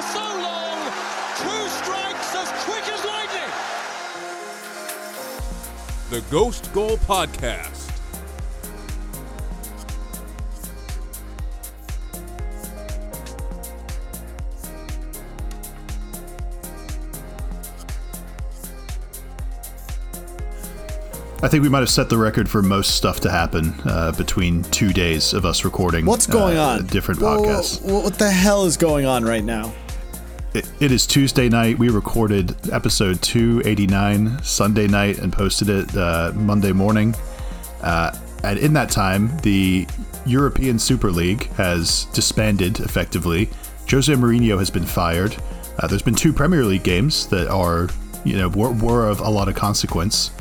For so long, two strikes as quick as lightning. The Ghost Goal Podcast. I think we might have set the record for most stuff to happen uh, between two days of us recording. What's going uh, on? Different Whoa, podcasts. whoa, what the hell is going on right now? It, it is Tuesday night. We recorded episode 289 Sunday night and posted it uh, Monday morning. Uh, and in that time, the European Super League has disbanded effectively. Jose Mourinho has been fired. Uh, there's been two Premier League games that are, you know, were, were of a lot of consequence.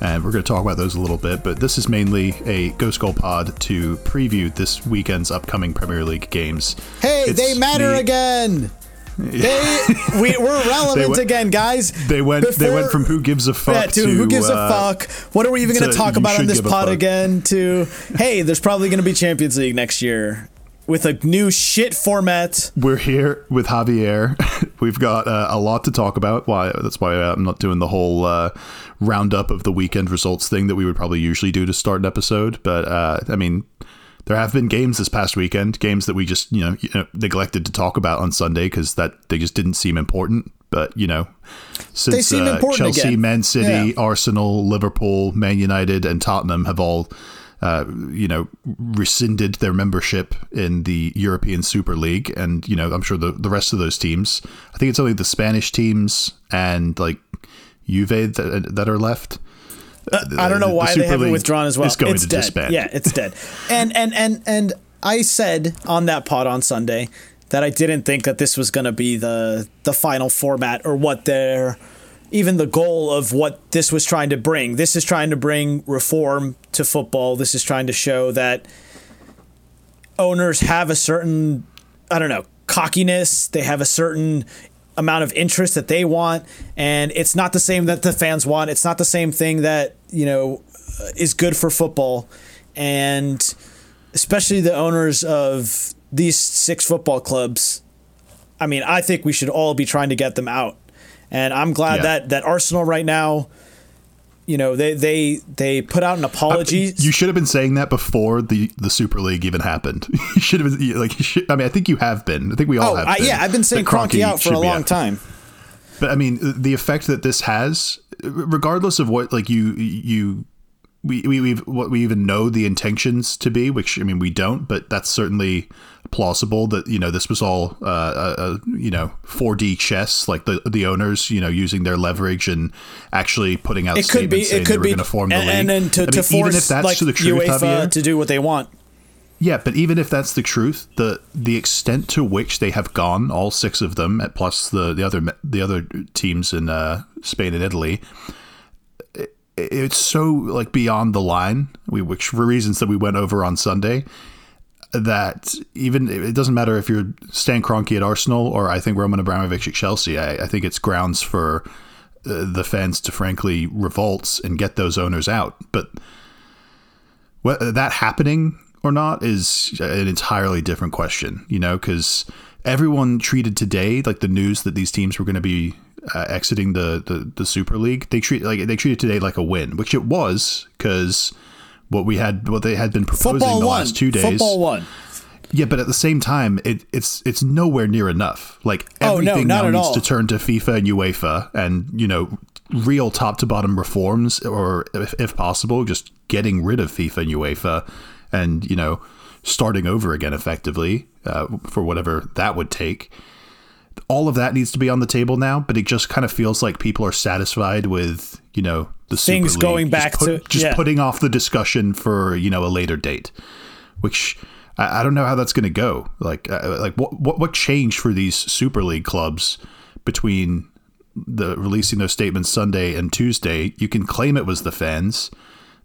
And we're going to talk about those a little bit, but this is mainly a Ghost Goal pod to preview this weekend's upcoming Premier League games. Hey, It's they matter the- again. They we, we're relevant went- again, guys. They went. they went from who gives a fuck Yeah, to, to who gives uh, a fuck? What are we even going to to talk about on this pod again? To hey, there's probably going to be Champions League next year with a new shit format. We're here with Javier. We've got uh, a lot to talk about. Why? That's why I'm not doing the whole uh, roundup of the weekend results thing that we would probably usually do to start an episode. But uh, I mean, there have been games this past weekend, games that we just you know, you know neglected to talk about on Sunday because that they just didn't seem important. But you know, since seem uh, important Chelsea, again. Man City, Yeah. Arsenal, Liverpool, Man United, and Tottenham have all uh, you know, rescinded their membership in the European Super League, and you know, I'm sure the the rest of those teams. I think it's only the Spanish teams and like Juve that that are left. Uh, I don't know the why Super they haven't League withdrawn as well. is going it's to dead. disband. Yeah, it's dead. And and and and I said on that pod on Sunday that I didn't think that this was going to be the the final format or what their even the goal of what this was trying to bring. This is trying to bring reform to football. This is trying to show that owners have a certain I don't know, cockiness, they have a certain amount of interest that they want and it's not the same that the fans want. It's not the same thing that, you know, is good for football and especially the owners of these six football clubs. I mean, I think we should all be trying to get them out. And I'm glad Yeah. that that Arsenal right now you know, they they they put out an apology. You should have been saying that before the, the Super League even happened. You should have been like. You should, I mean, I think you have been. I think we all oh, have. I, yeah, I've been saying Kroenke out for a long out. time. But I mean, the effect that this has, regardless of what like you you we we we've, what we even know the intentions to be, which I mean we don't, but that's certainly plausible that you know this was all uh, a, a you know 4D chess, like the the owners you know using their leverage and actually putting out It could be. It could be. going to form the and, league, and then to, I to mean, even if force that's like the truth, UEFA Javier, to do what they want. Yeah, but even if that's the truth, the the extent to which they have gone, all six of them, plus the the other the other teams in uh, Spain and Italy, it, it's so like beyond the line. We which for reasons that we went over on Sunday. That even it doesn't matter if you're Stan Kroenke at Arsenal or I think Roman Abramovich at Chelsea. I, I think it's grounds for uh, the fans to frankly revolt and get those owners out. But that happening or not is an entirely different question, you know, because everyone treated today like the news that these teams were going to be uh, exiting the, the the Super League. They treat like they treated today like a win, which it was because what we had what they had been proposing Football the won. last two days. Football won. Yeah, but at the same time, it, it's it's nowhere near enough. Like Oh, no, everything now needs all. to turn to FIFA and UEFA, and you know, real top to bottom reforms, or if, if possible, just getting rid of FIFA and UEFA, and you know, starting over again effectively uh, for whatever that would take. All of that needs to be on the table now, but it just kind of feels like people are satisfied with you know the Things Super League. going Just back put- to- just yeah. putting off the discussion for you know a later date, which I, I don't know how that's going to go. Like, uh, like what, what what changed for these Super League clubs between the releasing those statements Sunday and Tuesday? You can claim it was the fans,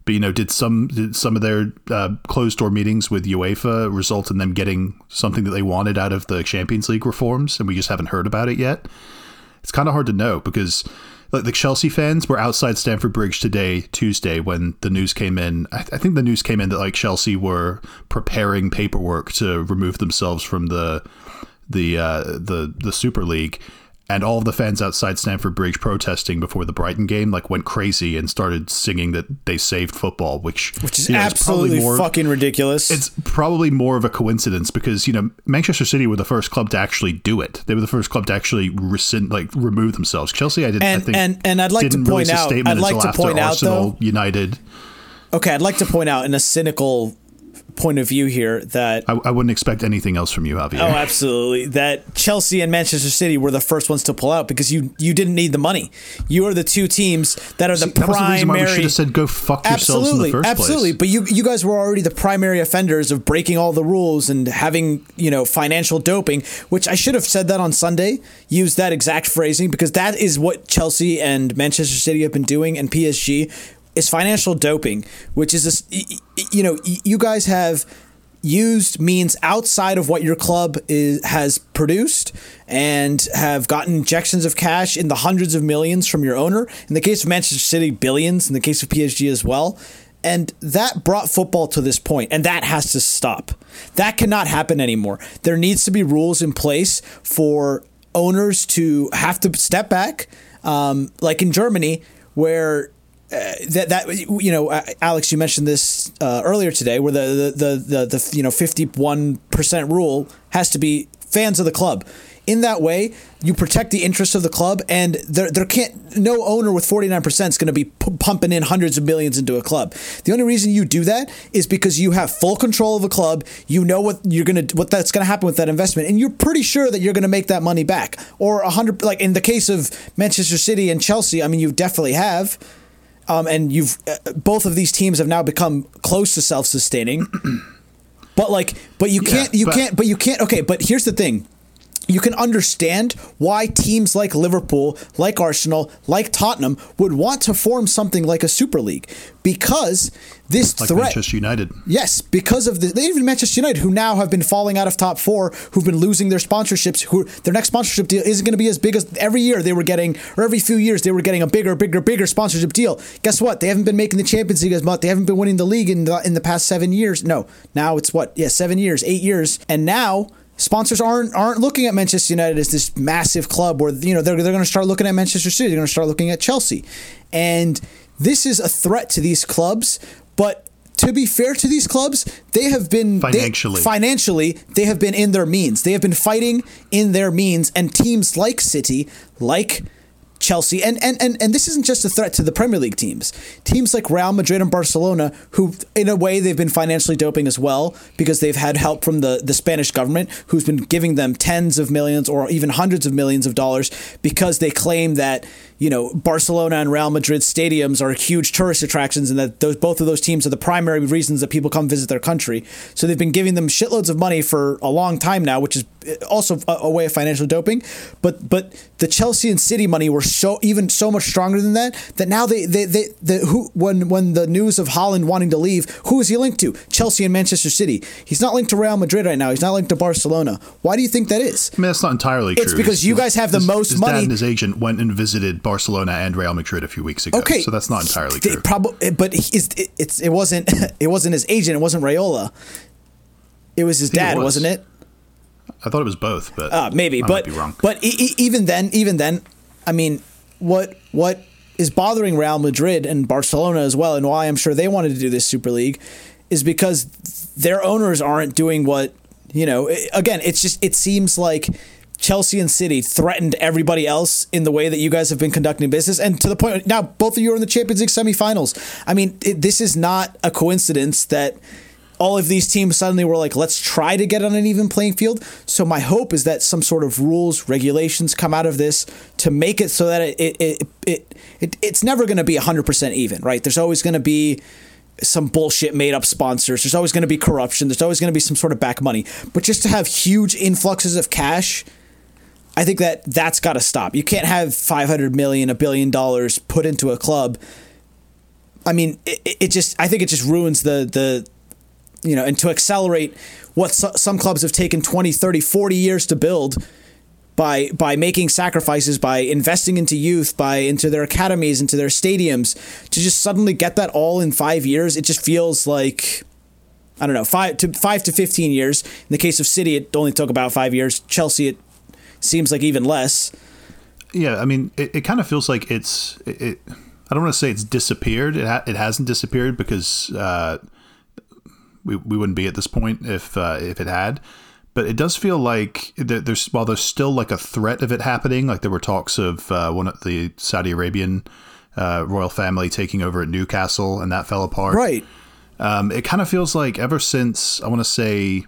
but you know, did some did some of their uh, closed door meetings with UEFA result in them getting something that they wanted out of the Champions League reforms, and we just haven't heard about it yet? It's kind of hard to know because like the Chelsea fans were outside Stamford Bridge today, Tuesday, when the news came in. I, I, think the news came in that like Chelsea were preparing paperwork to remove themselves from the the uh, the the Super League, and all of the fans outside Stamford Bridge protesting before the Brighton game like went crazy and started singing that they saved football, which which is you know, absolutely more, fucking ridiculous. It's probably more of a coincidence because you know Manchester City were the first club to actually do it. They were the first club to actually rescind, like remove themselves. Chelsea, I didn't. And I think, and and I'd like to point out. I'd like to point out Arsenal, though. United. Okay, I'd like to point out in a cynical point of view here that I, I, wouldn't expect anything else from you, Javier. Oh, absolutely. That Chelsea and Manchester City were the first ones to pull out because you you didn't need the money. You are the two teams that are See, the primary. The why we should have said go fuck yourselves absolutely, in the first absolutely. place. But you you guys were already the primary offenders of breaking all the rules and having you know financial doping, which I should have said that on Sunday. Used that exact phrasing because that is what Chelsea and Manchester City have been doing, and PSG is financial doping, which is this, you know, you guys have used means outside of what your club is, has produced and have gotten injections of cash in the hundreds of millions from your owner. In the case of Manchester City, billions. In the case of PSG as well. And that brought football to this point, and that has to stop. That cannot happen anymore. There needs to be rules in place for owners to have to step back, um, like in Germany, where uh, that that you know, Alex, you mentioned this uh, earlier today, where the the the, the, the you know fifty one percent rule has to be fans of the club. In that way, you protect the interests of the club, and there there can't no owner with forty nine percent is going to be p- pumping in hundreds of millions into a club. The only reason you do that is because you have full control of a club. You know what you're gonna what that's going to happen with that investment, and you're pretty sure that you're going to make that money back. Or a hundred like in the case of Manchester City and Chelsea, I mean, you definitely have. Um, and you've uh, both of these teams have now become close to self-sustaining. but like, but you can't, you but- can't, but you can't. Okay, but here's the thing: you can understand why teams like Liverpool, like Arsenal, like Tottenham would want to form something like a Super League because this like threat. Manchester United. Yes, because of the even Manchester United, who now have been falling out of top four, who've been losing their sponsorships, who their next sponsorship deal isn't going to be as big as every year they were getting, or every few years they were getting a bigger, bigger, bigger sponsorship deal. Guess what? They haven't been making the Champions League as much. They haven't been winning the league in the, in the past seven years. No, now it's what? Yeah, seven years, eight years, and now sponsors aren't aren't looking at Manchester United as this massive club where you know they're they're going to start looking at Manchester City, they're going to start looking at Chelsea. And this is a threat to these clubs, but to be fair to these clubs, they have been financially they, financially they have been in their means. They have been fighting in their means and teams like City, like Chelsea, and, and, and, and this isn't just a threat to the Premier League teams. Teams like Real Madrid and Barcelona, who in a way they've been financially doping as well because they've had help from the, the Spanish government, who's been giving them tens of millions or even hundreds of millions of dollars because they claim that you know Barcelona and Real Madrid stadiums are huge tourist attractions, and that those both of those teams are the primary reasons that people come visit their country. So they've been giving them shitloads of money for a long time now, which is uh, also a, a way of financial doping. But but the Chelsea and City money were so even so much stronger than that that now they they, they the who when when the news of Haaland wanting to leave, who is he linked to? Chelsea and Manchester City. He's not linked to Real Madrid right now. He's not linked to Barcelona. Why do you think that is? I mean, that's not entirely true. It's because you guys have the his, most his money. Dad and his agent went and visited Barcelona and Real Madrid a few weeks ago. Okay, so that's not entirely true. Probably, but it, it's it wasn't it wasn't his agent. It wasn't Raiola. It was his dad, was. not it? I thought it was both, but uh, maybe. I but wrong. but e- even then, even then, I mean, what what is bothering Real Madrid and Barcelona as well, and why I'm sure they wanted to do this Super League, is because their owners aren't doing what you know. Again, it's just it seems like Chelsea and City threatened everybody else in the way that you guys have been conducting business, and to the point now both of you are in the Champions League semifinals. I mean, it, this is not a coincidence that all of these teams suddenly were like, let's try to get on an even playing field. So my hope is that some sort of rules, regulations come out of this to make it so that it it it, it, it it's never going to be 100% even, right? There's always going to be some bullshit made up sponsors. There's always going to be corruption. There's always going to be some sort of back money. But just to have huge influxes of cash, I think that that's got to stop. You can't have 500 million, a billion dollars put into a club. I mean, it, it just I think it just ruins the the you know, and to accelerate what some clubs have taken 20, 30, 40 years to build by by making sacrifices, by investing into youth, by into their academies, into their stadiums, to just suddenly get that all in five years, it just feels like I don't know five to five to fifteen years. In the case of City, it only took about five years. Chelsea, it seems like even less. Yeah, I mean, it, it kind of feels like it's it, it I don't want to say it's disappeared. It ha- it hasn't disappeared because uh, we we wouldn't be at this point if uh, if it had but it does feel like there's while there's still like a threat of it happening like there were talks of uh, one of the saudi arabian uh, royal family taking over at newcastle and that fell apart right um, it kind of feels like ever since i want to say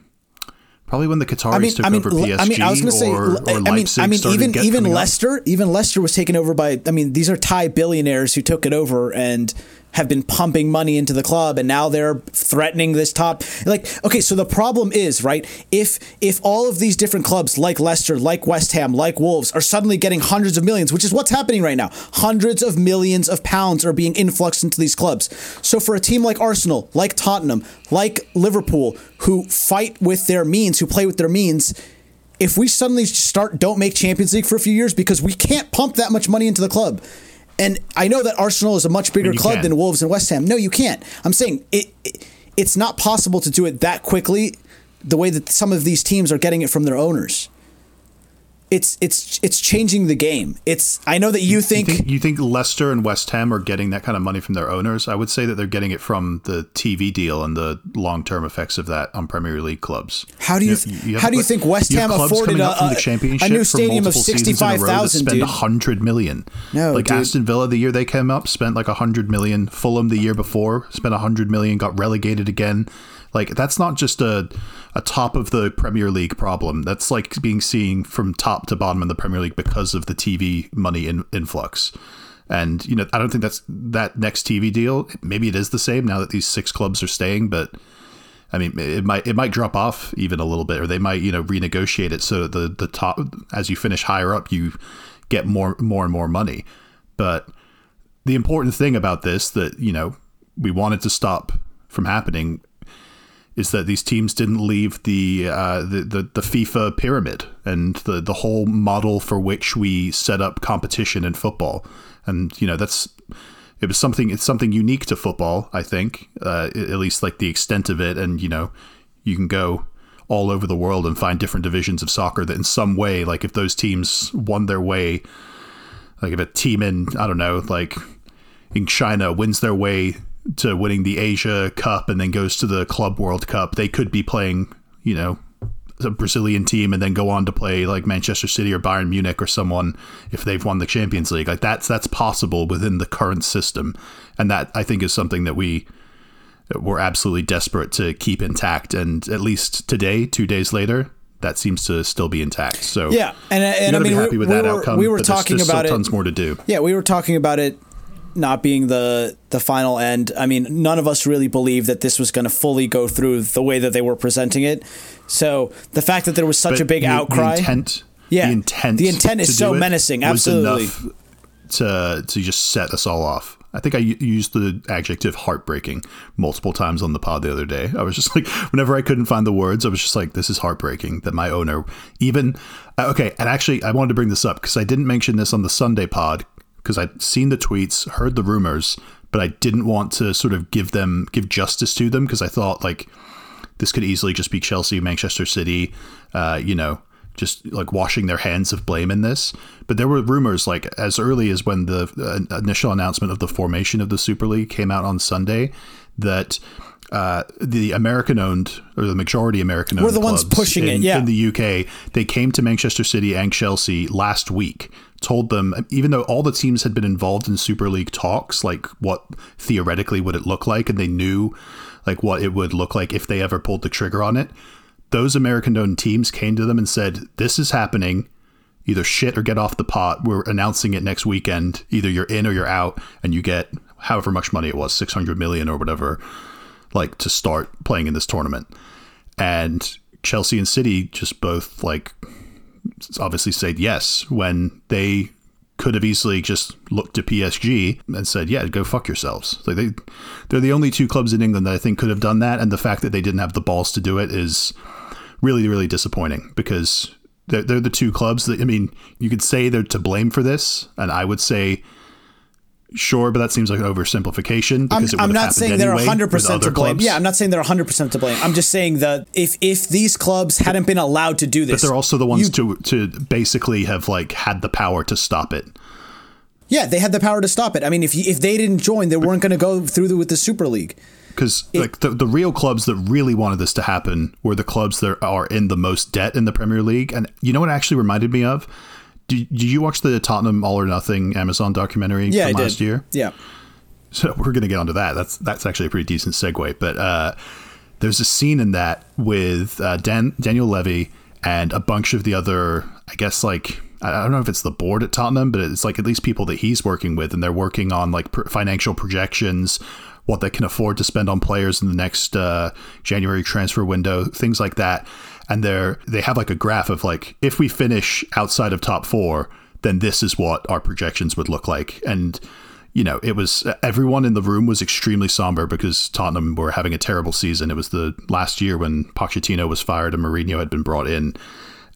probably when the Qataris I mean, took I mean, over PSG I mean, I was going to say, or, or I mean, I mean, even even Leicester, up. even Leicester was taken over by. I mean, these are Thai billionaires who took it over, and have been pumping money into the club and now they're threatening this top. Like okay so the problem is right if if all of these different clubs like Leicester like West Ham like Wolves are suddenly getting hundreds of millions which is what's happening right now. Hundreds of millions of pounds are being influxed into these clubs. So for a team like Arsenal like Tottenham like Liverpool who fight with their means who play with their means if we suddenly start don't make Champions League for a few years because we can't pump that much money into the club and I know that Arsenal is a much bigger club can. than Wolves and West Ham. No, you can't. I'm saying it, it, it's not possible to do it that quickly the way that some of these teams are getting it from their owners it's it's it's changing the game. It's I know that you think, you think, you think Leicester and West Ham are getting that kind of money from their owners. I would say that they're getting it from the TV deal and the long term effects of that on Premier League clubs. How do you, you, you how do you think West Ham afforded a, a, a, new stadium of sixty five thousand? Spend a hundred million. No, like dude. Aston Villa the year they came up spent like a hundred million. Fulham the year before spent a hundred million, got relegated again. Like that's not just a a top of the Premier League problem. That's like being seen from top to bottom in the Premier League because of the TV money in, influx. And you know, I don't think that's that next TV deal. Maybe it is the same now that these six clubs are staying, but I mean, it might it might drop off even a little bit, or they might you know renegotiate it so the the top as you finish higher up, you get more more and more money. But the important thing about this that you know we wanted to stop from happening is that these teams didn't leave the, uh, the, the the FIFA pyramid and the the whole model for which we set up competition in football, and you know that's it was something it's something unique to football. I think uh, at least like the extent of it, and you know you can go all over the world and find different divisions of soccer that in some way, like if those teams won their way, like if a team in I don't know like in China wins their way to winning the Asia Cup and then goes to the Club World Cup, they could be playing, you know, a Brazilian team and then go on to play like Manchester City or Bayern Munich or someone if they've won the Champions League. Like that's that's possible within the current system, and that I think is something that we we're absolutely desperate to keep intact. And at least today, two days later, that seems to still be intact. So yeah, and, and I mean, happy we, with we that were, outcome. We were talking about it. Tons more to do. Yeah, we were talking about it not being the the final end. I mean, none of us really believed that this was going to fully go through the way that they were presenting it. So the fact that there was such but a big the, outcry, the intent, yeah, the intent, the intent is so menacing. Absolutely, to to just set us all off. I think I used the adjective heartbreaking multiple times on the pod the other day. I was just like, whenever I couldn't find the words, I was just like, this is heartbreaking that my owner even. Uh, okay, and actually, I wanted to bring this up because I didn't mention this on the Sunday pod because I'd seen the tweets, heard the rumors, but I didn't want to sort of give them give justice to them because I thought like this could easily just be Chelsea, Manchester City, uh, you know, just like washing their hands of blame in this. But there were rumors like as early as when the uh, initial announcement of the formation of the Super League came out on Sunday that uh, the American owned or the majority American owned were the ones pushing in, it. Yeah. in the UK, they came to Manchester City and Chelsea last week told them, even though all the teams had been involved in Super League talks, like what theoretically would it look like, and they knew like what it would look like if they ever pulled the trigger on it, those American owned teams came to them and said, This is happening. Either shit or get off the pot. We're announcing it next weekend. Either you're in or you're out, and you get however much money it was, 600 million or whatever, like to start playing in this tournament. And Chelsea and City just both like obviously said yes when they could have easily just looked to PSG and said, "Yeah, go fuck yourselves." Like they, they're the only two clubs in England that I think could have done that, and the fact that they didn't have the balls to do it is really, really disappointing because they're, they're the two clubs that I mean, you could say they're to blame for this, and I would say. Sure, but that seems like an oversimplification. I'm, Because it would I'm not saying they're anyway 100 with percent to blame. clubs. Yeah, I'm not saying they're 100 percent to blame. I'm just saying that if if these clubs hadn't been allowed to do this, But they're also the ones you- to to basically have like had the power to stop it. Yeah, they had the power to stop it. I mean, if if they didn't join, they weren't going to go through the, with the Super League. Because like the, the real clubs that really wanted this to happen were the clubs that are in the most debt in the Premier League. And you know what actually reminded me of? Did, did you watch the Tottenham All or Nothing Amazon documentary Yeah, from I last did. year? Yeah. So we're going to get onto that. That's that's actually a pretty decent segue. But uh, there's a scene in that with uh, Dan, Daniel Levy and a bunch of the other, I guess, like I I don't know if it's the board at Tottenham, but it's like at least people that he's working with, and they're working on like pr- financial projections, what they can afford to spend on players in the next uh, January transfer window, things like that. And they're they have like a graph of like if we finish outside of top four, then this is what our projections would look like, and you know, it was everyone in the room was extremely somber because Tottenham were having a terrible season. It was the last year when Pochettino was fired and Mourinho had been brought in.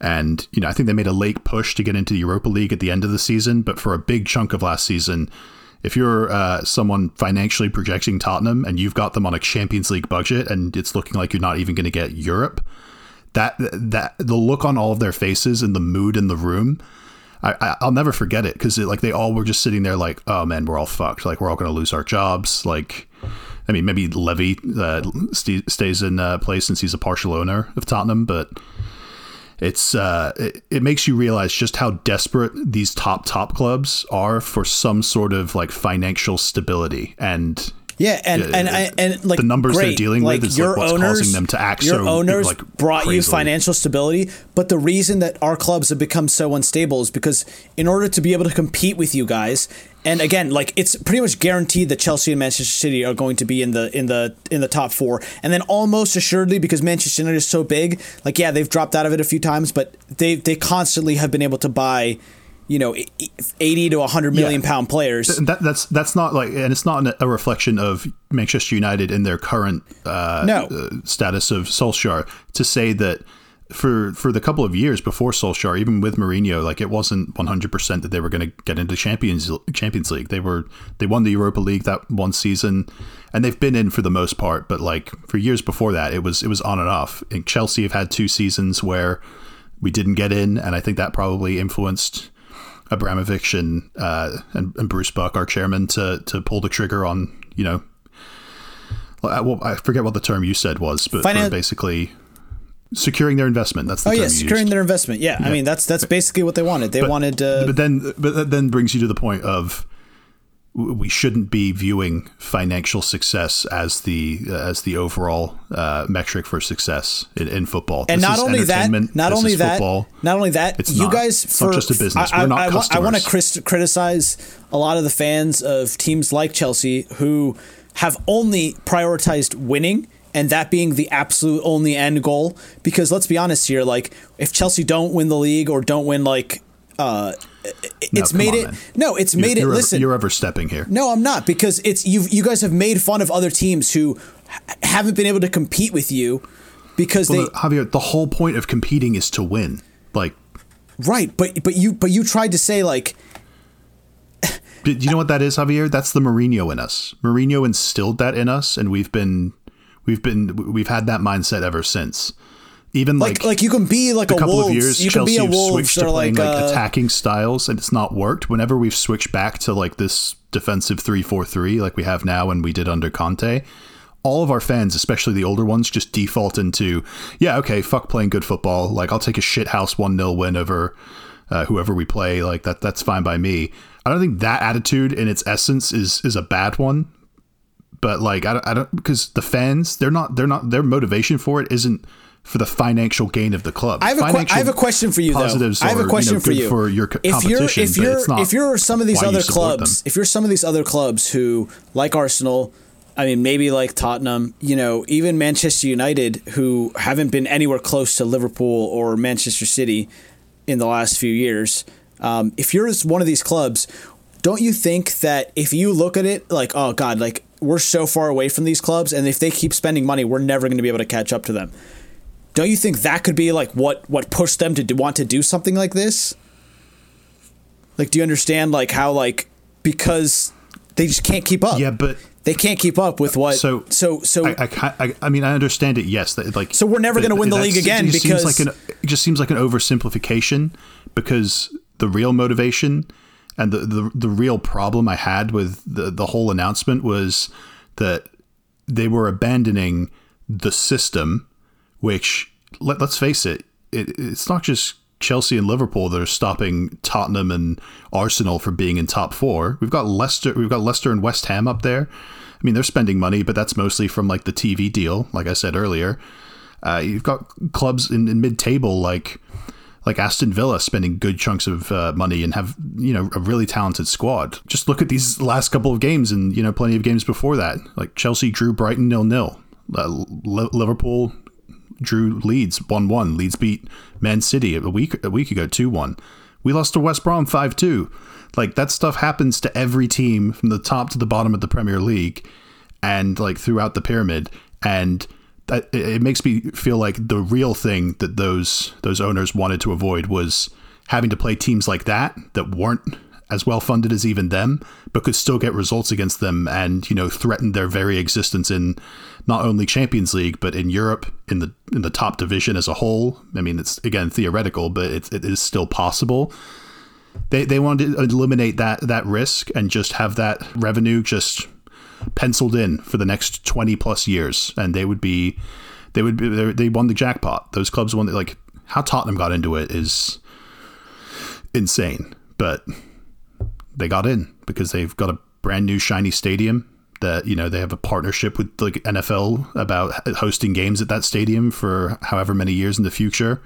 And, you know, I think they made a late push to get into the Europa League at the end of the season. But for a big chunk of last season, if you're uh, someone financially projecting Tottenham and you've got them on a Champions League budget and it's looking like you're not even going to get Europe, that that the look on all of their faces and the mood in the room I, I I'll never forget it because like they all were just sitting there like, oh man, we're all fucked. Like we're all going to lose our jobs. Like, I mean, maybe Levy uh, st- stays in uh, place since he's a partial owner of Tottenham, but it's uh, it, it makes you realize just how desperate these top top clubs are for some sort of like financial stability and. Yeah, and Yeah, and I and like the numbers they're great. dealing with like, is, like, what's owners, causing them to act Your so, owners like, brought you financial stability, but the reason that our clubs have become so unstable is because in order to be able to compete with you guys, and again, like it's pretty much guaranteed that Chelsea and Manchester City are going to be in the in the in the top four, and then almost assuredly because Manchester United is so big, like yeah, they've dropped out of it a few times, but they they constantly have been able to buy. You know, eighty to hundred million Yeah. pound players. that that's that's not like and it's not a reflection of Manchester United in their current uh, No. uh, status of Solskjaer to say that for for the couple of years before Solskjaer even with Mourinho like it wasn't 100% that they were going to get into Champions Champions League they were they won the Europa League that one season and they've been in for the most part but like for years before that it was it was on and off and Chelsea have had two seasons where we didn't get in and I think that probably influenced Abramovich and, uh, and and Bruce Buck, our chairman, to to pull the trigger on you know, well, I, well, I forget what the term you said was, but Finan- basically securing their investment. That's the Oh yeah, securing used. their investment. Yeah, I mean that's that's basically what they wanted. They wanted. Uh, but then, but that then brings you to the point of we shouldn't be viewing financial success as the uh, as the overall uh, metric for success in, in football. and This not only that, not only that, football. not only that, It's you not. guys It's for not just a business. I, We're not I, I, want- I want to customers. criticize a lot of the fans of teams like Chelsea who have only prioritized winning and that being the absolute only end goal. Because let's be honest here, like if Chelsea don't win the league or don't win like. Uh, it's come made on, it man. no. It's You're- made it. you're over- Listen, you're overstepping here. no, I'm not because it's you. You guys have made fun of other teams who haven't been able to compete with you because Well, they Javier, the whole point of competing is to win. Like, right. But but you but you tried to say like do you know what that is, Javier? That's the Mourinho in us. Mourinho instilled that in us, and we've been, we've been, we've had that mindset ever since. Even like like, like you can be like a couple wolves. of years, you Chelsea can be a wolves switched to playing like, like, uh, attacking styles, and it's not worked. Whenever we've switched back to like this defensive three-four-three, like we have now and we did under Conte, all of our fans, especially the older ones, just default into, yeah, okay, fuck playing good football. Like I'll take a shit house one 0 win over uh, whoever we play. Like that, that's fine by me. I don't think that attitude in its essence is is a bad one. But like I don't, I don't because the fans they're not they're not their motivation for it isn't for the financial gain of the club. I have, a que- I have a question for you though. positives I have a question you know, for you. for your if you're if you're it's not if you're some of these other clubs, if you're some of these other clubs who like Arsenal, I mean maybe like Tottenham, you know, even Manchester United who haven't been anywhere close to Liverpool or Manchester City in the last few years. Um, if you're one of these clubs, don't you think that if you look at it like, oh God, like we're so far away from these clubs, and if they keep spending money, we're never going to be able to catch up to them. Don't you think that could be like what what pushed them to do, want to do something like this? Like, do you understand like how like because they just can't keep up? Yeah, but they can't keep up with what. so so so I, I, I, I mean, I understand it. Yes, that like So we're never gonna win the league again it because- seems like an, it just seems like an oversimplification. Because the real motivation and the, the the real problem I had with the the whole announcement was that they were abandoning the system, which let, let's face it, it, it's not just Chelsea and Liverpool that are stopping Tottenham and Arsenal from being in top four. We've got Leicester, we've got Leicester and West Ham up there. I mean, they're spending money, but that's mostly from like the TV deal, like I said earlier. Uh, you've got clubs in, in mid-table like like Aston Villa spending good chunks of uh, money and have you know a really talented squad. Just look at these last couple of games and you know plenty of games before that. Like Chelsea drew Brighton nil nil. Uh, Li- Liverpool drew Leeds one one. Leeds beat Man City a week a week ago two one. We lost to West Brom five two. Like that stuff happens to every team from the top to the bottom of the Premier League, and like throughout the pyramid. And that it it makes me feel like the real thing that those those owners wanted to avoid was having to play teams like that that weren't as well funded as even them, but could still get results against them and you know threaten their very existence in not only Champions League but in Europe in the in the top division as a whole. I mean, it's again theoretical, but it's, it is still possible. They they wanted to eliminate that that risk and just have that revenue just penciled in for the next 20 plus years and they would be they would be they- they won the jackpot those clubs won the, like how Tottenham got into it is insane but they got in because they've got a brand new shiny stadium that you know they have a partnership with like NFL about hosting games at that stadium for however many years in the future.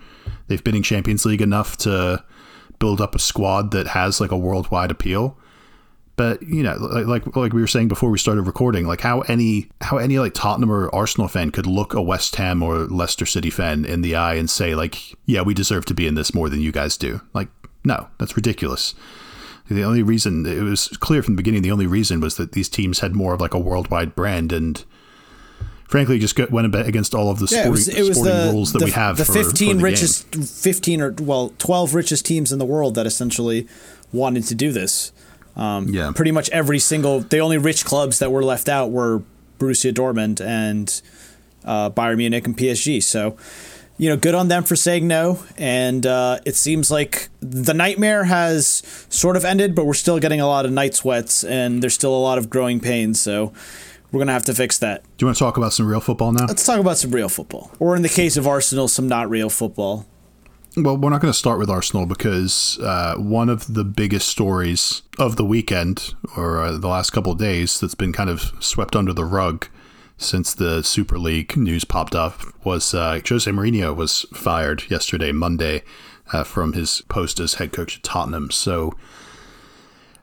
They've been in Champions League enough to build up a squad that has like a worldwide appeal. But you know, like, like we were saying before we started recording, like how any how any like Tottenham or Arsenal fan could look a West Ham or Leicester City fan in the eye and say like, yeah, we deserve to be in this more than you guys do. Like, no, that's ridiculous. The only reason it was clear from the beginning, the only reason was that these teams had more of like a worldwide brand and. Frankly, just got, went against all of the Yeah, sporting, it was, it was sporting the, rules that the, we have. the for, 15 for the game. richest 15 or well 12 richest teams in the world that essentially wanted to do this um, Yeah. pretty much every single the only rich clubs that were left out were Borussia Dortmund and uh, Bayern Munich and PSG so you know good on them for saying no and uh, it seems like the nightmare has sort of ended but we're still getting a lot of night sweats and there's still a lot of growing pains so we're gonna have to fix that Do you want to talk about some real football now? Let's talk about some real football, or in the case of Arsenal, some not real football. Well, we're not going to start with Arsenal because uh, one of the biggest stories of the weekend or uh, the last couple of days that's been kind of swept under the rug since the Super League news popped up was uh, Jose Mourinho was fired yesterday, Monday, uh, from his post as head coach at Tottenham. So.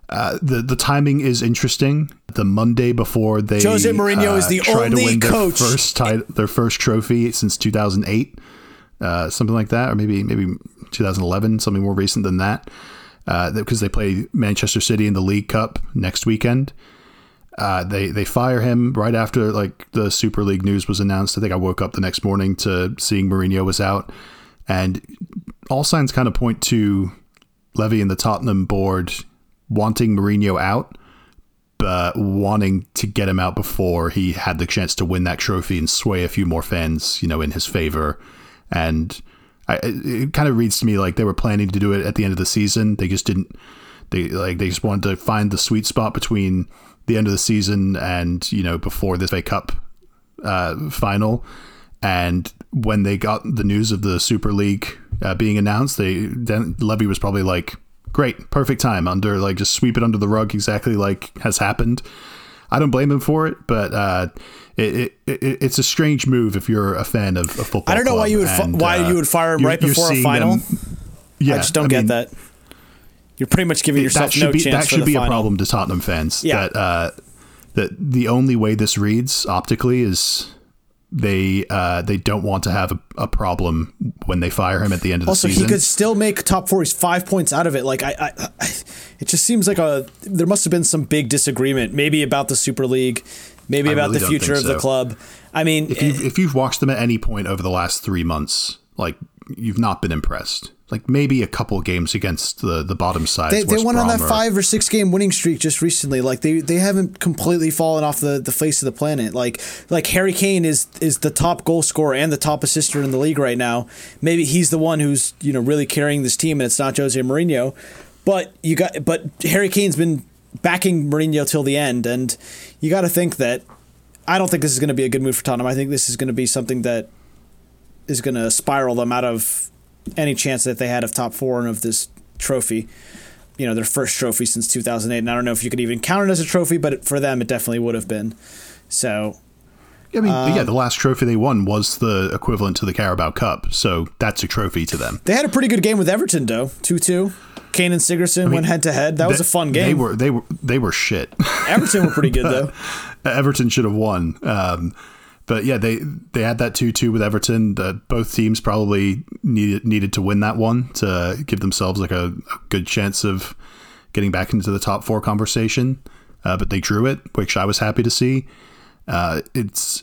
Uh, the the timing is interesting. The Monday before they Jose Mourinho uh, is the only win their coach- first ti- their first trophy since 2008 uh, something like that, or maybe maybe 2011, something more recent than that, uh, because they play Manchester City in the League Cup next weekend. Uh, they they fire him right after like the Super League news was announced. I think I woke up the next morning to seeing Mourinho was out, and all signs kind of point to Levy and the Tottenham board wanting Mourinho out, but wanting to get him out before he had the chance to win that trophy and sway a few more fans, you know, in his favor. And I, it kind of reads to me like they were planning to do it at the end of the season. They just didn't. They like they just wanted to find the sweet spot between the end of the season and you know before this FA Cup uh, final. And when they got the news of the Super League uh, being announced, they then Levy was probably like, "Great, perfect time under like just sweep it under the rug, exactly like has happened." I don't blame him for it, but uh, it, it, it, it's a strange move if you're a fan of, of football. I don't know why you would fi- why uh, you would fire him right before a final. them- yeah, I just don't get mean, that. You're pretty much giving yourself that should no be chance that for should the be final. a problem to Tottenham fans. Yeah. That uh, that the only way this reads optically is they uh, they don't want to have a, a problem when they fire him at the end of the season. Also, he could still make top four. He's five points out of it. Like I, I, I, it just seems like a there must have been some big disagreement, maybe about the Super League, maybe I about really the future think of the club. I mean, if you've, if you've watched them at any point over the last three months, like you've not been impressed. Like maybe a couple games against the the bottom side. they, they went on that or- five or six game winning streak just recently. Like they, they haven't completely fallen off the, the face of the planet. Like like Harry Kane is is the top goal scorer and the top assister in the league right now. Maybe he's the one who's you know really carrying this team, and it's not Jose Mourinho. But you got but Harry Kane's been backing Mourinho till the end, and you got to think that I don't think this is going to be a good move for Tottenham. I think this is going to be something that is going to spiral them out of any chance that they had of top four and of this trophy. You know, their first trophy since 2008. And I don't know if you could even count it as a trophy, but for them, it definitely would have been. So, I mean, Um, yeah, the last trophy they won was the equivalent to the Carabao Cup, so that's a trophy to them. they had a pretty good game with Everton, though 2 2. Kane and Sigurdsson went head to head. That was a fun game. They were they were they were shit. Everton were pretty good, though. Everton should have won. Um, but yeah, they they had that two two with Everton. Uh, both teams probably needed needed to win that one to give themselves like a, a good chance of getting back into the top four conversation. Uh, but they drew it, which I was happy to see. Uh, it's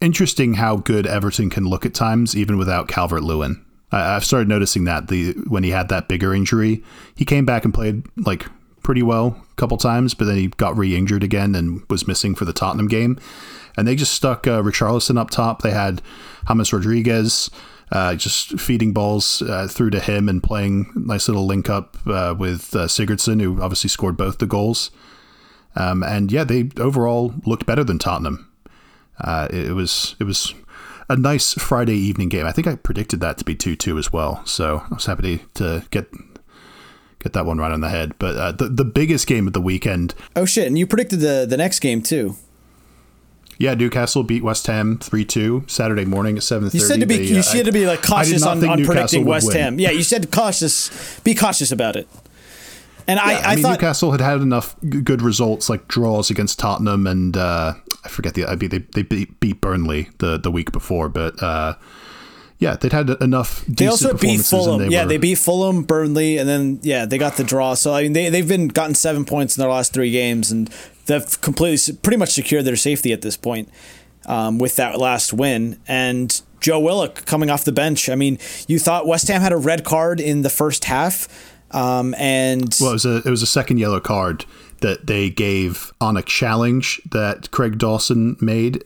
interesting how good Everton can look at times, even without Calvert Lewin. I've started noticing that the when he had that bigger injury, he came back and played like pretty well a couple times, but then he got re-injured again and was missing for the Tottenham game. And they just stuck uh, Richarlison up top. They had James Rodriguez uh, just feeding balls uh, through to him and playing nice little link up uh, with uh, Sigurdsson, who obviously scored both the goals. Um, and yeah, they overall looked better than Tottenham. Uh, it, was it was a nice Friday evening game. I think I predicted that to be two two as well. So I was happy to, to get get that one right on the head. But uh, the the biggest game of the weekend, Oh, shit. And you predicted the, the next game, too. Yeah, Newcastle beat West Ham three two Saturday morning at seven thirty. You said to be you said to be like cautious on, on predicting West Ham. Yeah, you said cautious. Be cautious about it. And I, I, I, mean, thought Newcastle had had enough good results like draws against Tottenham and uh, I forget the I mean, they they beat, beat Burnley the the week before, but uh, yeah, they'd had enough. they also beat Fulham. yeah, were- they beat Fulham, Burnley, and then yeah, they got the draw. So I mean, they they've been gotten seven points in their last three games, and they've completely pretty much secured their safety at this point um, with that last win. And Joe Willock coming off the bench. I mean, you thought West Ham had a red card in the first half, um, and Well, it was a it was a second yellow card that they gave on a challenge that Craig Dawson made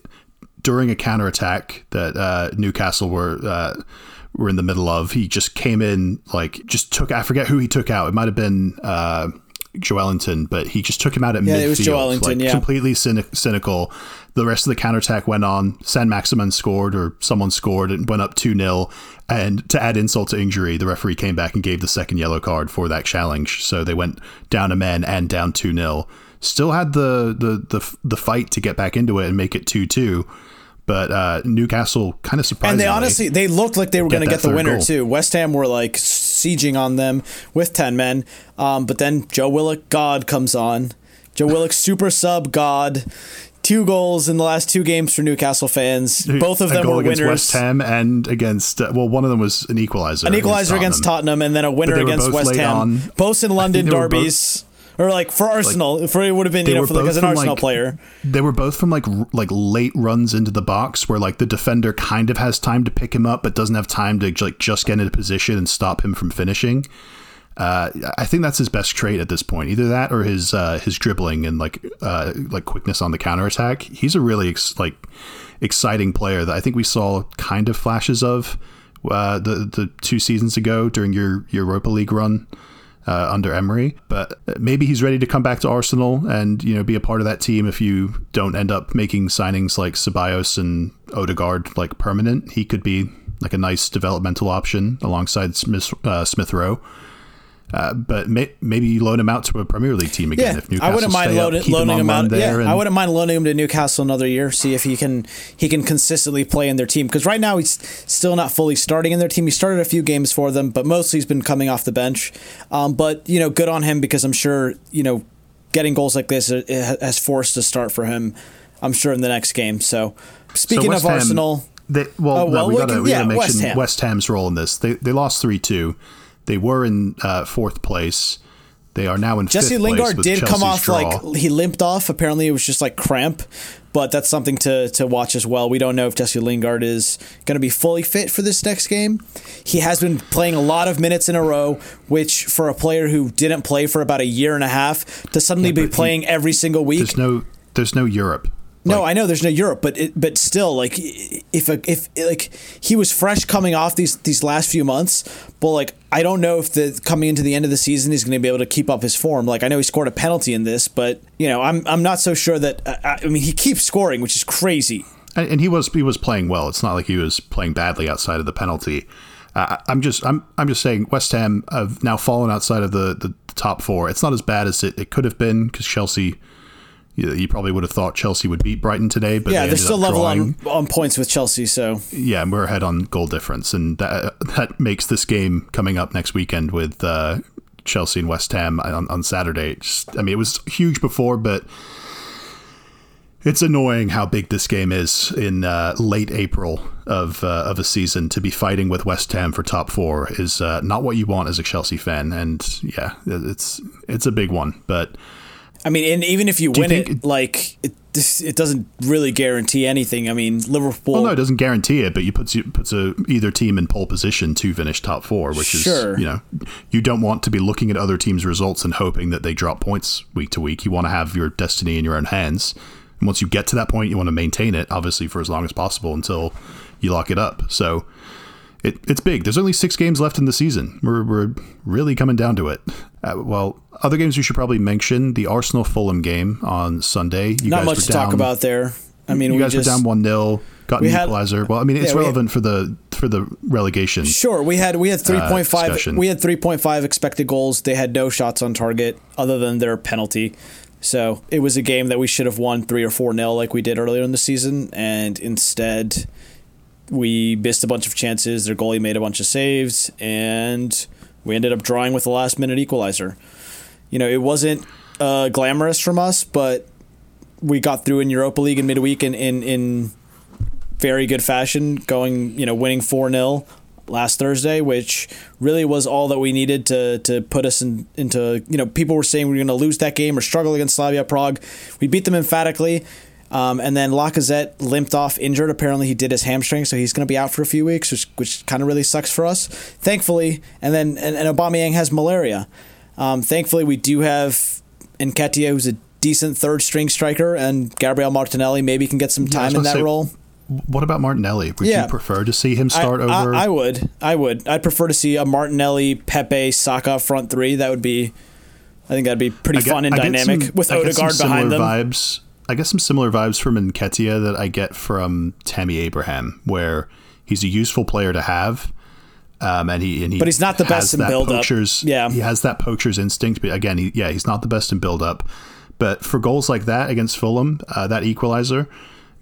during a counter attack that uh, Newcastle were uh, were in the middle of. He just came in like just took I forget who he took out. It might have been uh, Joelinton, but he just took him out at Yeah, midfield. it was Joelinton, like, yeah. completely cynic- cynical. The rest of the counterattack went on. Saint-Maximin scored or someone scored and went up 2 0. And to add insult to injury, the referee came back and gave the second yellow card for that challenge. So they went down a man and down 2 0. Still had the, the, the, the fight to get back into it and make it 2 2. But uh, Newcastle kind of surprised. And they honestly they looked like they were going to get the winner goal. too. West Ham were like sieging on them with ten men, um, but then Joe Willock God comes on. Joe Willock super sub God, two goals in the last two games for Newcastle fans. Both of them were against winners. West Ham and against uh, well, one of them was an equalizer. An equalizer against Tottenham, and then a winner against West Ham. on. Both in London derbies. Or like for Arsenal, for it would have been you know for like as an Arsenal like- player. They were both from like r- like late runs into the box where like the defender kind of has time to pick him up but doesn't have time to like just get into position and stop him from finishing. Uh, I think that's his best trait at this point. Either that or his uh, his dribbling and like uh, like quickness on the counter attack. He's a really ex- like exciting player that I think we saw kind of flashes of uh, the the two seasons ago during your Europa League run uh, under Emery. But maybe he's ready to come back to Arsenal and you know be a part of that team. If you don't end up making signings like Ceballos and Odegaard like permanent, he could be like a nice developmental option alongside Smith uh, Smith Rowe. Uh, but may, maybe you loan him out to a Premier League team again. Yeah, if Newcastle I wouldn't mind loaning, up, loaning him, him, out. there. Yeah, and- I wouldn't mind loaning him to Newcastle another year. See if he can he can consistently play in their team because right now he's still not fully starting in their team. He started a few games for them, but mostly he's been coming off the bench. Um, but you know, good on him because I'm sure you know getting goals like this has forced a start for him. I'm sure in the next game. So speaking West of Ham- Arsenal. They, well, Oh, no, we we gotta, can- we yeah, gotta West mention Ham. West Ham's role in this. They they lost three two. They were in uh, fourth place. They are now in Jesse fifth place Lingard did come off like he limped off. Apparently, it was just like cramp, but that's something to to watch as well. We don't know if Jesse Lingard is going to be fully fit for this next game. He has been playing a lot of minutes in a row, which for a player who didn't play for about a year and a half to suddenly Yeah, be but he- playing every single week. There's no there's no Europe. No, Like, I know there's no Europe, but it, but still, like if a, if like he was fresh coming off these these last few months, but like I don't know if the coming into the end of the season he's going to be able to keep up his form. Like I know he scored a penalty in this, but you know I'm I'm not so sure that I, I mean he keeps scoring, which is crazy. and, and he was he was playing well. It's not like he was playing badly outside of the penalty. Uh, I'm just I'm I'm just saying West Ham have now fallen outside of the, the, top four. It's not as bad as it, it could have been because Chelsea. You, you probably would have thought Chelsea would beat Brighton today, but yeah, they they're still level drawing. on on points with Chelsea, so Yeah, and we're ahead on goal difference, and that that makes this game coming up next weekend with uh, Chelsea and West Ham on, on Saturday. Just, I mean, it was huge before, but it's annoying how big this game is in uh, late April of uh, of a season to be fighting with West Ham for top four is uh, not what you want as a Chelsea fan, and yeah, it's it's a big one, but. I mean, and even if you you win think- it, like it, this, it doesn't really guarantee anything. I mean, Liverpool. Well, no, it doesn't guarantee it, but you puts you puts a, either team in pole position to finish top four, which Sure. is you know you don't want to be looking at other teams' results and hoping that they drop points week to week. You want to have your destiny in your own hands. And once you get to that point, you want to maintain it, obviously for as long as possible until you lock it up. So it, it's big. There's only six games left in the season. We're, we're really coming down to it. Uh, well, other games we should probably mention the Arsenal Fulham game on Sunday. You not much to talk about there. I mean, you we guys just, were down one 0 got an had- equalizer. Well, I mean, it's Yeah, relevant for the for the relegation. Sure, we had we had three point five. Uh, we had three point five expected goals. They had no shots on target other than their penalty. So it was a game that we should have won three or four nil like we did earlier in the season, and instead we missed a bunch of chances. Their goalie made a bunch of saves, and we ended up drawing with the last minute equalizer. You know, it wasn't uh, glamorous from us, but we got through in Europa League in midweek in in, in very good fashion, going, you know, winning 4 0 last Thursday, which really was all that we needed to to put us in, into, you know, people were saying we were going to lose that game or struggle against Slavia Prague. We beat them emphatically. Um, and then Lacazette limped off injured. Apparently, he did his hamstring, so he's going to be out for a few weeks, which, which kind of really sucks for us. Thankfully, and then and, and Aubameyang has malaria. Um, thankfully, we do have Nketiah, who's a decent third string striker, and Gabriel Martinelli maybe can get some I time in gonna that say, role. What about Martinelli? Would Yeah. you prefer to see him start I- over? I, would. I would. I'd prefer to see a Martinelli, Pepe, Saka front three. That would be. I think that'd be pretty I get- fun and I dynamic some- with I Odegaard behind them. Vibes. I get some similar vibes from Nketiah that I get from Tammy Abraham, where he's a useful player to have. Um, and he and he But he's not the best in that build-up. Yeah. he has that poacher's instinct. But again, he, yeah, he's not the best in build up. But for goals like that against Fulham, uh, that equalizer,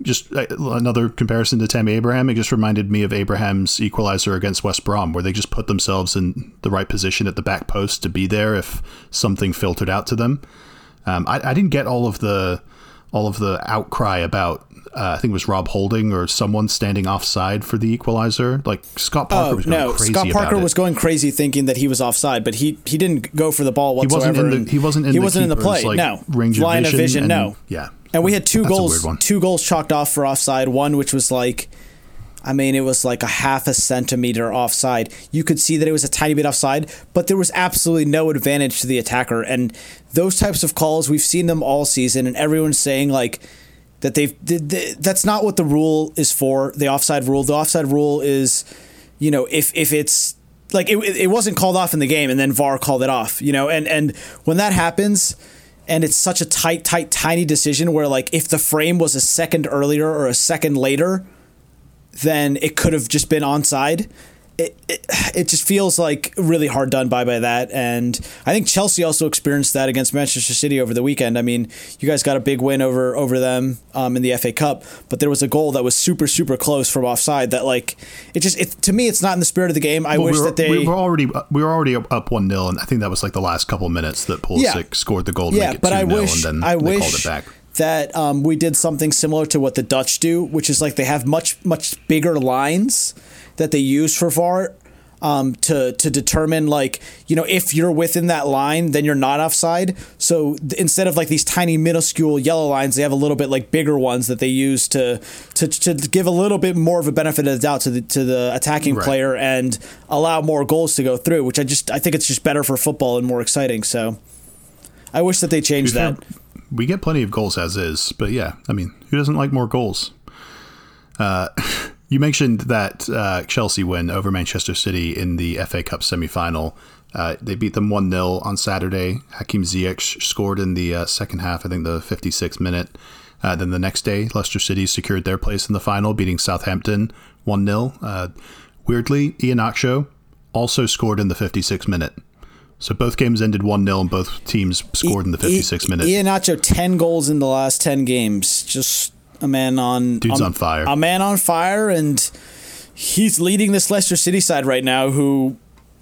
just uh, another comparison to Tammy Abraham. It just reminded me of Abraham's equalizer against West Brom, where they just put themselves in the right position at the back post to be there if something filtered out to them. Um, I, I didn't get all of the all of the outcry about. Uh, I think it was Rob Holding or someone standing offside for the equalizer. Like Scott Parker Oh was going no! crazy Scott Parker was going crazy thinking that he was offside, but he he didn't go for the ball He whatsoever. wasn't in the he wasn't in he the wasn't in the play. like, no range of line vision. of vision. and- no. yeah, And we had two That's goals, two goals chalked off for offside. One which was like, I mean, it was like a half a centimeter offside. You could see that it was a tiny bit offside, but there was absolutely no advantage to the attacker. And those types of calls, we've seen them all season, and everyone's saying like that they've th- th- that's not what the rule is for. The offside rule. The offside rule is, you know, if if it's like it, it wasn't called off in the game and then VAR called it off, you know, and and when that happens and it's such a tight, tight, tiny decision where like if the frame was a second earlier or a second later, then it could have just been onside. it, it, it just feels like really hard done by by that. And I think Chelsea also experienced that against Manchester City over the weekend. I mean, you guys got a big win over over them um, in the FA Cup, but there was a goal that was super super close from offside. That like it just it, to me, it's not in the spirit of the game. I Well, wish we were, that they we were already we were already up one 0 and I think that was like the last couple minutes that Pulisic Yeah. scored the goal to yeah, make it but I 0 wish and then I they wish called it back. That um, we did something similar to what the Dutch do, which is like they have much much bigger lines that they use for VAR. Um, to to determine like you know if you're within that line then you're not offside so th- instead of like these tiny minuscule yellow lines they have a little bit like bigger ones that they use to to, to give a little bit more of a benefit of the doubt to the to the attacking Right. player and allow more goals to go through which I just I think it's just better for football and more exciting so I wish that they changed that we get plenty of goals as is, but yeah, I mean, who doesn't like more goals? Uh, you mentioned that uh, Chelsea win over Manchester City in the FA Cup semi-final. Uh, they beat them 1 0 on Saturday. Hakim Ziyech scored in the uh, second half, I think the 56th minute. Uh, then the next day, Leicester City secured their place in the final, beating Southampton 1 0. Uh, weirdly, Iheanacho also scored in the 56th minute. So both games ended 1 0 and both teams scored in the 56th minute. Iheanacho, 10 goals in the last 10 games. Just a man on. Dude's on fire. A man on fire, and he's leading this Leicester City side right now, who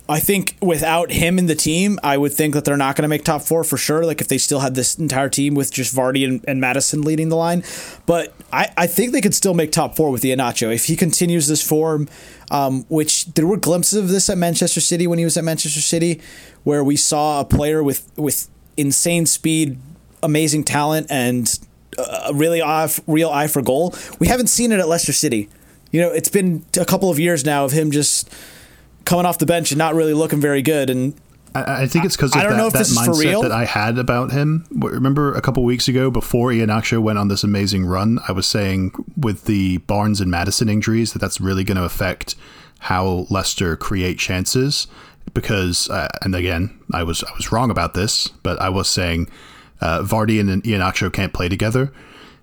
I think without him in the team, I would think that they're not going to make top four for sure. Like if they still had this entire team with just Vardy and, and Maddison leading the line. But I, I think they could still make top four with Iheanacho. If he continues this form, um, which there were glimpses of this at Manchester City when he was at Manchester City, where we saw a player with, with insane speed, amazing talent, and a really eye, real eye for goal. We haven't seen it at Leicester City. You know, it's been a couple of years now of him just coming off the bench and not really looking very good. And I, I think it's because of I don't that, know if that this is for mindset real. that I had about him. Remember a couple weeks ago, before Ian Iheanacho went on this amazing run, I was saying with the Barnes and Maddison injuries that that's really going to affect how Leicester create chances. Because, uh, and again, I was I was wrong about this, but I was saying uh, Vardy and Ian Iheanacho can't play together.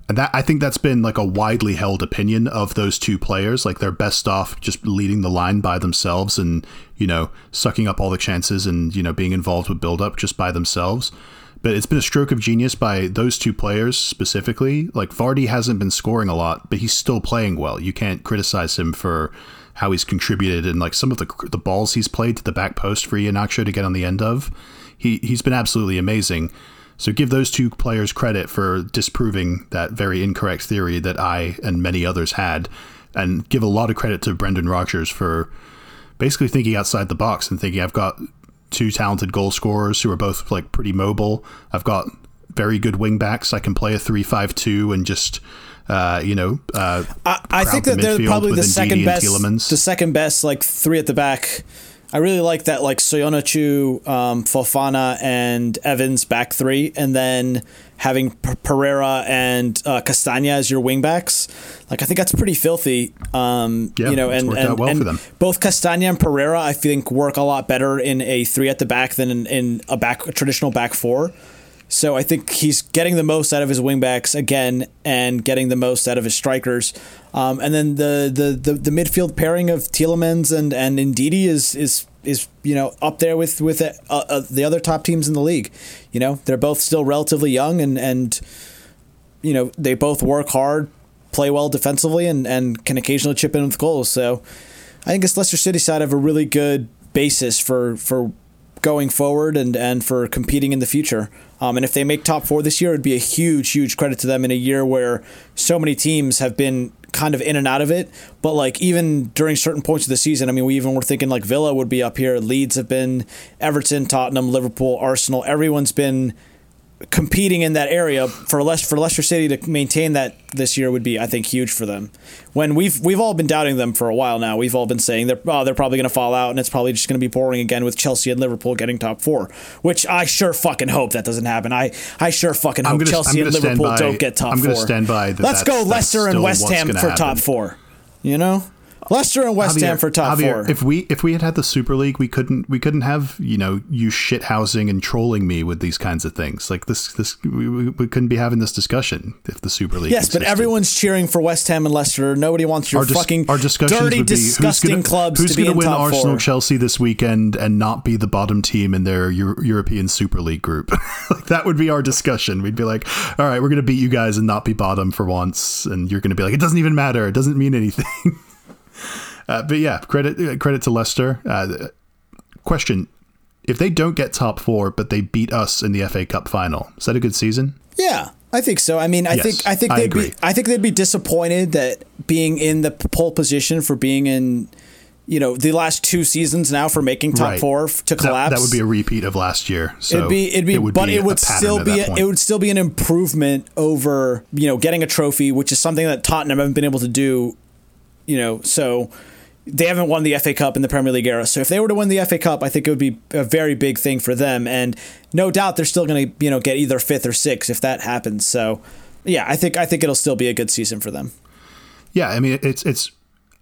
And that I think that's been like a widely held opinion of those two players. Like they're best off just leading the line by themselves and, you know, sucking up all the chances and, you know, being involved with build up just by themselves. But it's been a stroke of genius by those two players specifically. Like Vardy hasn't been scoring a lot, but he's still playing well. You can't criticize him for how he's contributed and like some of the the balls he's played to the back post for Iheanacho to get on the end of. He he's been absolutely amazing. So give those two players credit for disproving that very incorrect theory that I and many others had, and give a lot of credit to Brendan Rodgers for basically thinking outside the box and thinking I've got two talented goal scorers who are both like pretty mobile. I've got very good wing backs. I can play a three-five-two and just uh, you know uh, I, I think the that they're probably the second best, the second best, like three at the back. I really like that, like Soyuncu, um, Fofana, and Evans back three, and then having P- Pereira and uh, Castagna as your wing backs. Like I think that's pretty filthy. Um, Yeah, you know, and and, out well and for them. both Castagna and Pereira, I think, work a lot better in a three at the back than in, in a back a traditional back four. So I think he's getting the most out of his wingbacks again, and getting the most out of his strikers. Um, and then the, the, the, the midfield pairing of Tielemans and and Ndidi is is is you know up there with with uh, uh, the other top teams in the league. You know they're both still relatively young and and you know they both work hard, play well defensively, and and can occasionally chip in with goals. So I think this Leicester City side have a really good basis for for going forward and and for competing in the future. Um, and if they make top four this year, it'd be a huge, huge credit to them in a year where so many teams have been kind of in and out of it. But like even during certain points of the season, I mean, we even were thinking like Villa would be up here. Leeds have been, Everton, Tottenham, Liverpool, Arsenal. Everyone's been competing in that area for less for Leicester City to maintain that this year would be I think huge for them. When we've we've all been doubting them for a while now. We've all been saying they're oh, they're probably going to fall out and it's probably just going to be boring again with Chelsea and Liverpool getting top 4, which I sure fucking hope that doesn't happen. I I sure fucking hope gonna- Chelsea and Liverpool by- don't get top I'm 4. gonna stand by that Let's go Leicester and West Ham for top 4. You know? Leicester and West Ham for top Javier, four. If we if we had had the Super League, we couldn't we couldn't have you know you shit housing and trolling me with these kinds of things. Like this this we, we, couldn't be having this discussion if the Super League. yes, but everyone's cheering for West Ham and Leicester. Nobody wants your Our, dis- fucking our discussions dirty, would be disgusting who's gonna, clubs who's to gonna in win Arsenal four. Chelsea this weekend and not be the bottom team in their Euro- European Super League group. like that would be our discussion. We'd be like, all right, we're gonna beat you guys and not be bottom for once, and you're gonna be like, it doesn't even matter. It doesn't mean anything. uh, but yeah, credit uh, credit to Leicester. Uh, question: If they don't get top four, but they beat us in the FA Cup final, is that a good season? Yeah, I think so. I mean, I Yes, think I think I they'd agree. be I think they'd be disappointed that being in the pole position for being in, you know, the last two seasons now for making top Right. four to collapse. That, would be a repeat of last year. So it'd be it'd be, but a it would still be a, it would still be an improvement over you know getting a trophy, which is something that Tottenham haven't been able to do. You know, so they haven't won the FA Cup in the Premier League era. So if they were to win the FA Cup, I think it would be a very big thing for them, and no doubt they're still going to you know get either fifth or sixth if that happens. So yeah, I think I think it'll still be a good season for them. Yeah, I mean it's it's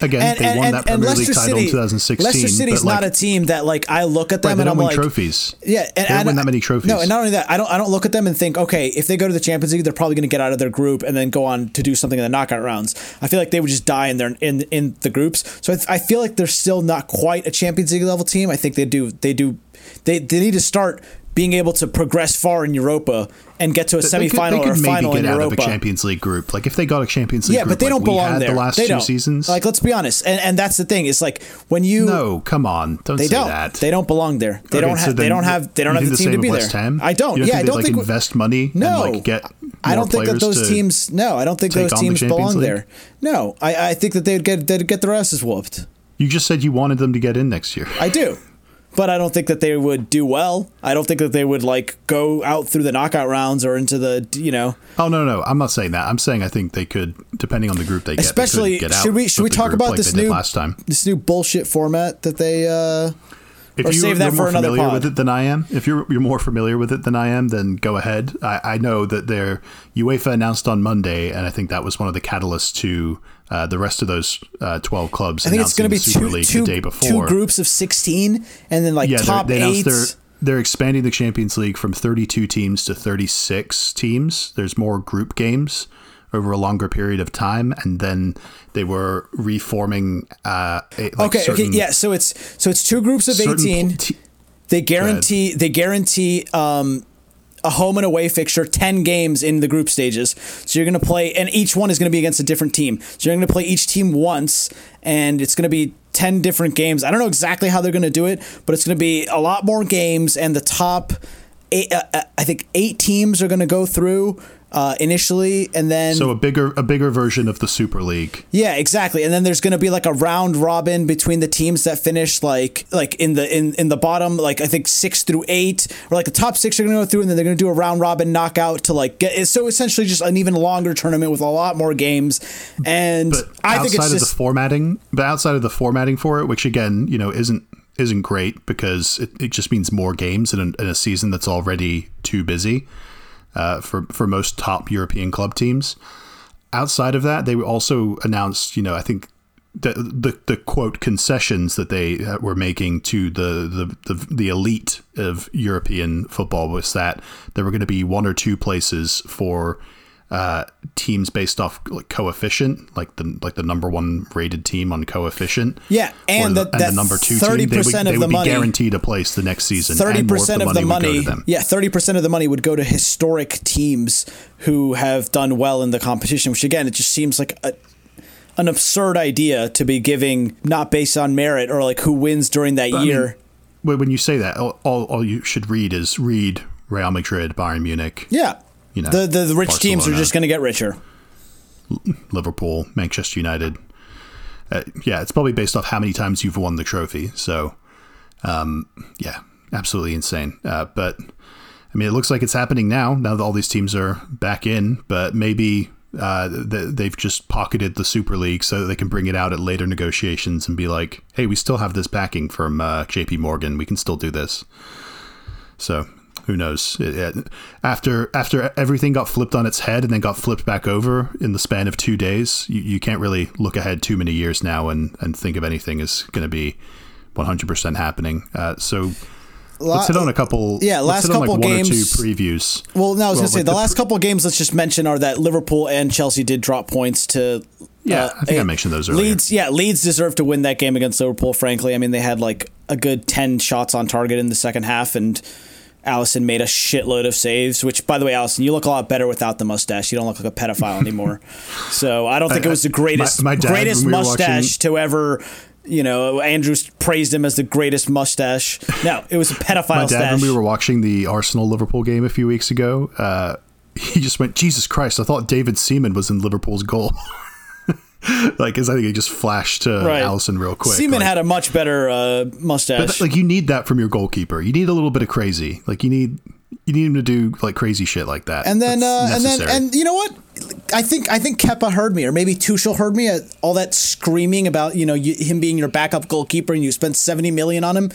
again And, they and, won that Premier League title City, in 2016. Leicester City's like, not a team that like I look at right, them they and don't I'm win like trophies. Yeah, and, They don't and win that many trophies. No, and not only that, I don't I don't look at them and think, okay, if they go to the Champions League, they're probably going to get out of their group and then go on to do something in the knockout rounds. I feel like they would just die in their in in the groups. So I, I feel like they're still not quite a Champions League level team. I think they do they do they they need to start being able to progress far in Europa and get to a They semifinal they could or maybe final get in out Europa. of a Champions League group. Like if they got a Champions League yeah, group, but they like don't belong there. the last they two don't. seasons. Like, let's be honest, and and that's the thing. It's like when you no, come on, don't They say don't. that. They don't belong there. They Okay, don't so have. They don't have. They don't have the think team to be there. Ham? I don't. Yeah, I don't think. invest money. No, and, like, get. I don't think that those teams. No, I don't think those teams belong there. No, I, I think that they'd get they'd get their asses whooped. You just said you wanted them to get in next year. I do. But I don't think that they would do well. I don't think that they would like go out through the knockout rounds or into the you know. Oh no, no, I'm not saying that. I'm saying I think they could, depending on the group they get, they Especially, get out should we should we talk about this new last time? this new bullshit format that they uh If Or you, save that you're for more another familiar pod. with it than I am, if you're you're more familiar with it than I am, then go ahead. I, I know that their UEFA announced on Monday, and I think that was one of the catalysts to uh, the rest of those uh, twelve clubs. I think it's going to be Super two, League two, the day before. two groups of 16 and then like yeah, top they eight. they're they're expanding the Champions League from 32 teams to 36 teams. There's more group games over a longer period of time, and then they were reforming. Uh, a, like okay, certain, okay, yeah. So it's so it's two groups of 18. t- They guarantee they guarantee um, a home and away fixture, ten games in the group stages. So you're going to play, and each one is going to be against a different team. So you're going to play each team once, and it's going to be ten different games. I don't know exactly how they're going to do it, but it's going to be a lot more games, and the top, eight, uh, uh, I think eight teams are going to go through uh, initially, and then so a bigger a bigger version of the Super League. yeah, exactly. And then there's going to be like a round robin between the teams that finish like like in the in in the bottom like I think 6 through 8 or like the top 6 are going to go through and then they're going to do a round robin knockout to like get so essentially just an even longer tournament with a lot more games. And But I think outside it's of just the formatting, but outside of the formatting for it, which again, you know, isn't isn't great because it, it just means more games in a, in a season that's already too busy uh, for for most top European club teams. Outside of that, they also announced, you know, I think the the, the quote concessions that they uh, were making to the, the the the elite of European football was that there were going to be one or two places for uh, teams based off like coefficient, like the like the number one rated team on coefficient. Yeah, and or that- that the number two team, they would, 30% of they the would be money- guaranteed a place the next season. thirty percent of the would money. Yeah, thirty percent of the money would go to historic teams who have done well in the competition. Which again, it just seems like a, an absurd idea to be giving not based on merit or like who wins during that I mean, year. When when you say that, all, all, all you should read is read Real Madrid, Bayern Munich, yeah, you know, the, the the rich teams are just going to get richer. Liverpool, Manchester United. Uh, yeah, it's probably based off how many times you've won the trophy. So, um, yeah, absolutely insane. Uh, but I mean, it looks like it's happening now. Now that all these teams are back in, but maybe uh, they've just pocketed the Super League so that they can bring it out at later negotiations and be like, "Hey, we still have this backing from uh, J.P. Morgan. We can still do this." So, who knows? It, it, after after everything got flipped on its head and then got flipped back over in the span of two days, you, you can't really look ahead too many years now and, and think of anything as going to be 100% happening. Uh, so let's hit on a couple. Yeah, last let's hit couple like games. One or two previews. Well, no, I was Well, gonna say like the, the last couple of games. Let's just mention are that Liverpool and Chelsea did drop points to. Yeah, uh, I think I mentioned those earlier. Leeds, yeah, Leeds deserved to win that game against Liverpool. Frankly, I mean they had like a good ten shots on target in the second half, and Alisson made a shitload of saves. Which, by the way, Alisson, you look a lot better without the mustache. You don't look like a pedophile anymore. so I don't think it was the greatest my dad, greatest we mustache to ever. You know, Andrews praised him as the greatest mustache. No, it was a pedophile My dad, stash. when we were watching the Arsenal Liverpool game a few weeks ago, uh, he just went, "Jesus Christ! I thought David Seaman was in Liverpool's goal." like, because I think it just flashed to Right. Alisson real quick. Seaman like, had a much better uh, mustache. But like you need that from your goalkeeper. You need a little bit of crazy. Like you need you need him to do like crazy shit like that. and then uh, and then and you know what? I think I think Kepa heard me, or maybe Tuchel heard me. At all that screaming about you know you, him being your backup goalkeeper, and you spent seventy million on him.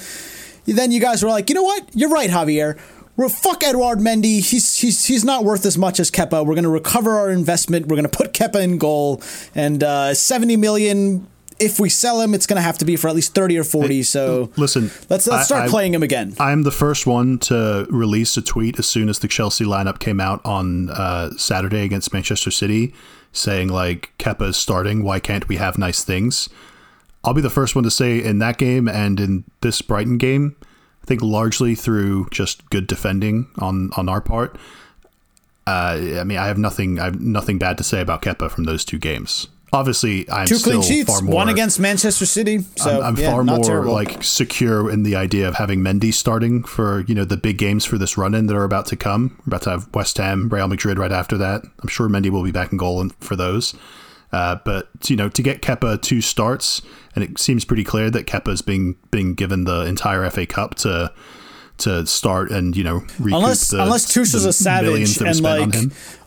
Then you guys were like, you know what? You're right, Javier. We're fuck Edouard Mendy. He's he's he's not worth as much as Kepa. We're gonna recover our investment. We're gonna put Kepa in goal, and uh, seventy million. If we sell him, it's gonna have to be for at least thirty or forty. So listen, let's let's start I- playing him again. I'm the first one to release a tweet as soon as the Chelsea lineup came out on uh, Saturday against Manchester City, saying like Kepa is starting. Why can't we have nice things? I'll be the first one to say in that game and in this Brighton game, I think largely through just good defending on on our part. Uh, I mean, I have nothing. I have nothing bad to say about Kepa from those two games. Obviously, I'm Two clean sheets, far more. one against Manchester City. So I'm, I'm yeah, far more terrible. like secure in the idea of having Mendy starting for you know the big games for this run in that are about to come. We're about to have West Ham, Real Madrid right after that. I'm sure Mendy will be back in goal for those. Uh, but you know, to get Kepa two starts, and it seems pretty clear that Kepa is being being given the entire FA Cup to to start and you know recoup unless the, unless Tuchel's the a savage that and like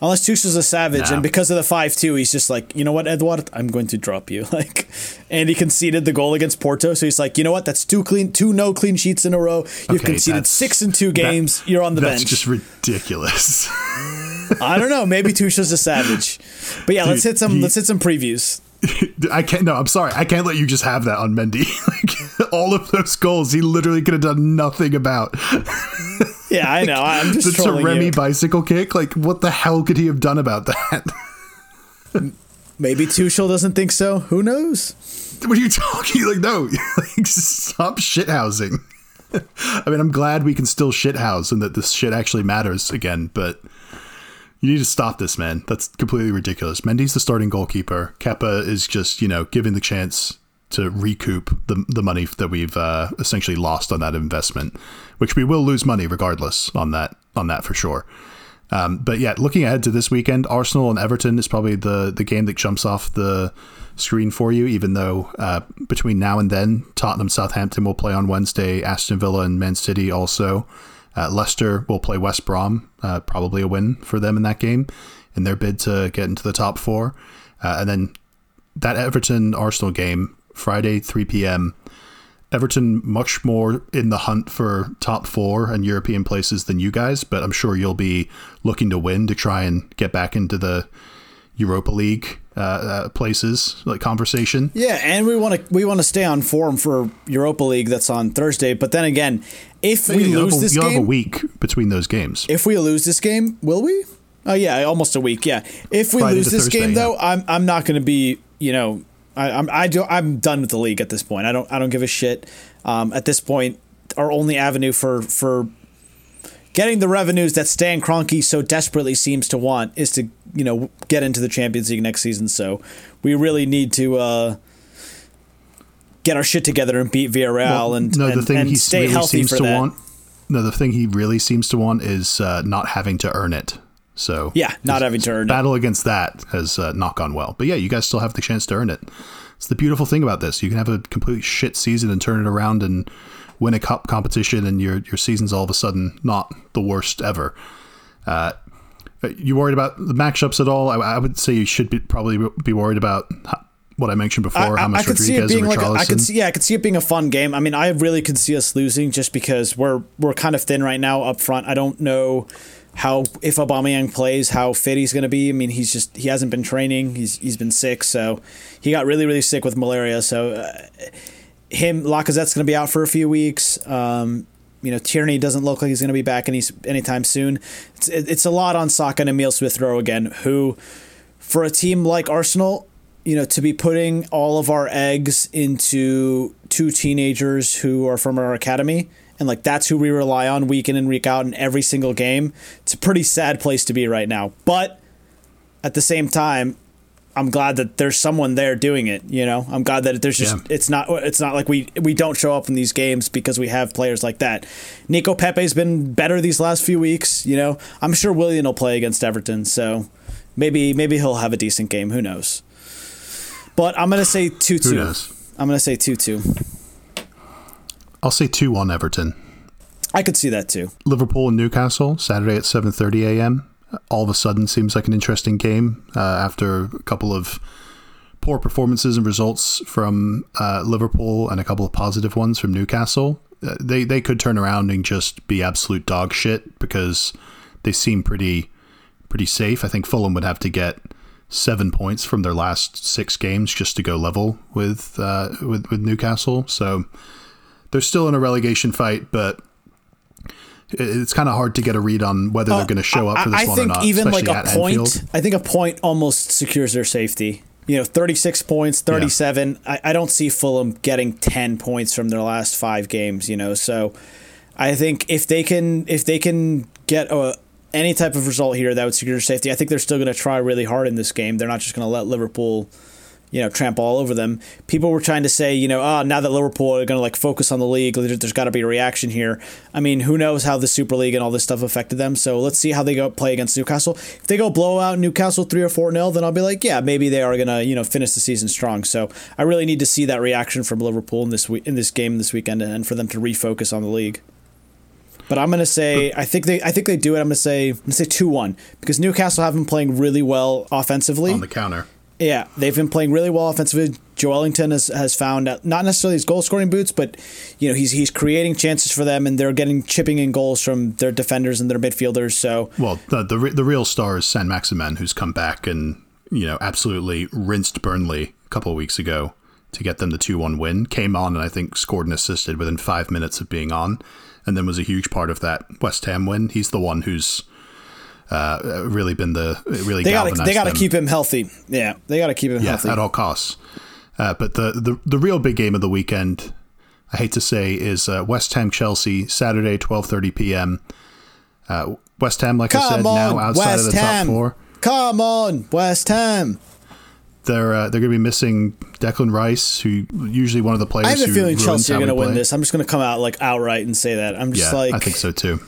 unless Tuchel's a savage Nah. and because of the five two he's just like you know what Edward I'm going to drop you. Like and he conceded the goal against Porto so he's like you know what? That's two clean two no clean sheets in a row. You've Okay, conceded six in two that- games. You're on the That's bench. that's just ridiculous. I don't know. Maybe Tuchel's a savage. But yeah let's hit some he- let's hit some previews I can't. No, I'm sorry. I can't let you just have that on Mendy. like all of those goals, he literally could have done nothing about. yeah I know I'm The just trolling Taremi bicycle kick. Like, what the hell could he have done about that? maybe Tuchel doesn't think so who knows what are you talking? Like, no, like, stop shithousing. I mean, I'm glad we can still shithouse and that this shit actually matters again, but you need to stop this, man. That's completely ridiculous. Mendy's the starting goalkeeper. Kepa is just, you know, given the chance to recoup the the money that we've uh, essentially lost on that investment, which we will lose money regardless on that on that for sure. Um, but yeah, looking ahead to this weekend, Arsenal and Everton is probably the the game that jumps off the screen for you. Even though uh, between now and then, Tottenham, Southampton will play on Wednesday, Aston Villa and Man City also. Uh, Leicester will play West Brom, uh, probably a win for them in that game in their bid to get into the top four. Uh, and then that Everton Arsenal game, Friday, 3 p.m. Everton much more in the hunt for top four and European places than you guys, but I'm sure you'll be looking to win to try and get back into the Europa League uh, uh, places like conversation. Yeah, and we want to we want to stay on form for Europa League that's on Thursday. But then again, if we lose have, a, this you'll have a game, week between those games. if we lose this game, will we? Oh yeah, almost a week. Yeah. If we Friday lose this Thursday, game yeah. though, I'm I'm not going to be you know I, I'm I do I'm done with the league at this point. I don't I don't give a shit. Um, at this point, our only avenue for for getting the revenues that Stan Kroenke so desperately seems to want is to you know get into the Champions League next season. So we really need to. Uh, Get our shit together and beat Villarreal Well, and, no, the and, thing and he stay really healthy seems for to that. want. No, the thing he really seems to want is uh, not having to earn it. So Yeah, not having to earn it. battle against that has uh, not gone well. But yeah, you guys still have the chance to earn it. It's the beautiful thing about this. You can have a complete shit season and turn it around and win a cup competition, and your your season's all of a sudden not the worst ever. Uh, you worried about the matchups at all? I, I would say you should be, probably be worried about what I mentioned before. I, how much I could see it Rodriguez being and like a, I could see yeah I could see it being a fun game. I mean I really could see us losing just because we're we're kind of thin right now up front. I don't know how if Aubameyang plays how fit he's going to be. I mean he's just he hasn't been training. He's he's been sick, so he got really really sick with malaria. So uh, him Lacazette's going to be out for a few weeks. Um, you know Tierney doesn't look like he's going to be back any anytime soon. It's it, it's a lot on Saka and Emil Smith Rowe again, who for a team like Arsenal, you know, to be putting all of our eggs into two teenagers who are from our academy and like that's who we rely on week in and week out in every single game. It's a pretty sad place to be right now. But at the same time, I'm glad that there's someone there doing it. You know, I'm glad that there's just Yeah. it's not it's not like we we don't show up in these games because we have players like that. Nico Pepe's been better these last few weeks. You know, I'm sure Willian will play against Everton, so maybe maybe he'll have a decent game. Who knows? But I'm gonna say two Who two. knows? I'm gonna say two two. I'll say two one Everton. I could see that too. Liverpool and Newcastle Saturday at 7:30 a.m. All of a sudden seems like an interesting game uh, after a couple of poor performances and results from uh, Liverpool and a couple of positive ones from Newcastle. Uh, they they could turn around and just be absolute dog shit because they seem pretty pretty safe. I think Fulham would have to get seven points from their last six games just to go level with uh, with with Newcastle. So they're still in a relegation fight, but it's kind of hard to get a read on whether they're going to show up for this Uh, I, I one think or not. even like a point, Anfield. I think a point almost secures their safety. You know, 36 points, 37. I, I don't see Fulham getting 10 points from their last five games. You know, so I think if they can if they can get a any type of result here that would secure safety, I think they're still going to try really hard in this game. They're not just going to let Liverpool you know, trample all over them. People were trying to say, you know, oh, now that Liverpool are going to like focus on the league, there- there's got to be a reaction here. I mean, who knows how the Super League and all this stuff affected them? So let's see how they go play against Newcastle. If they go blow out Newcastle three or four nil, then I'll be like, yeah, maybe they are going to you know finish the season strong. So I really need to see that reaction from Liverpool in this in this game this weekend, and for them to refocus on the league. But I'm gonna say I think they I think they do it. I'm gonna say I'm gonna say two one because Newcastle have been playing really well offensively. on the counter. Yeah, they've been playing really well offensively. Joelinton has, has found out, not necessarily his goal scoring boots, but you know he's he's creating chances for them, and they're getting chipping in goals from their defenders and their midfielders. So Well, the the, re- the real star is Saint-Maximin, who's come back and you know absolutely rinsed Burnley a couple of weeks ago to get them the two one win. Came on and I think scored and assisted within five minutes of being on, and then was a huge part of that West Ham win. He's the one who's uh, really been the really they got they got to keep him healthy. Yeah, they got to keep him yeah, healthy. at all costs. Uh, but the, the the real big game of the weekend, I hate to say, is uh, West Ham Chelsea Saturday, twelve thirty p.m. Uh, West Ham, like I said, Come now outside West of the Ham. top four. Come on, West Ham. They're uh, they're going to be missing Declan Rice, who usually one of the players. I have a feeling Chelsea are going to win this. I'm just going to come out like outright and say that. I'm just Yeah, like I think so too.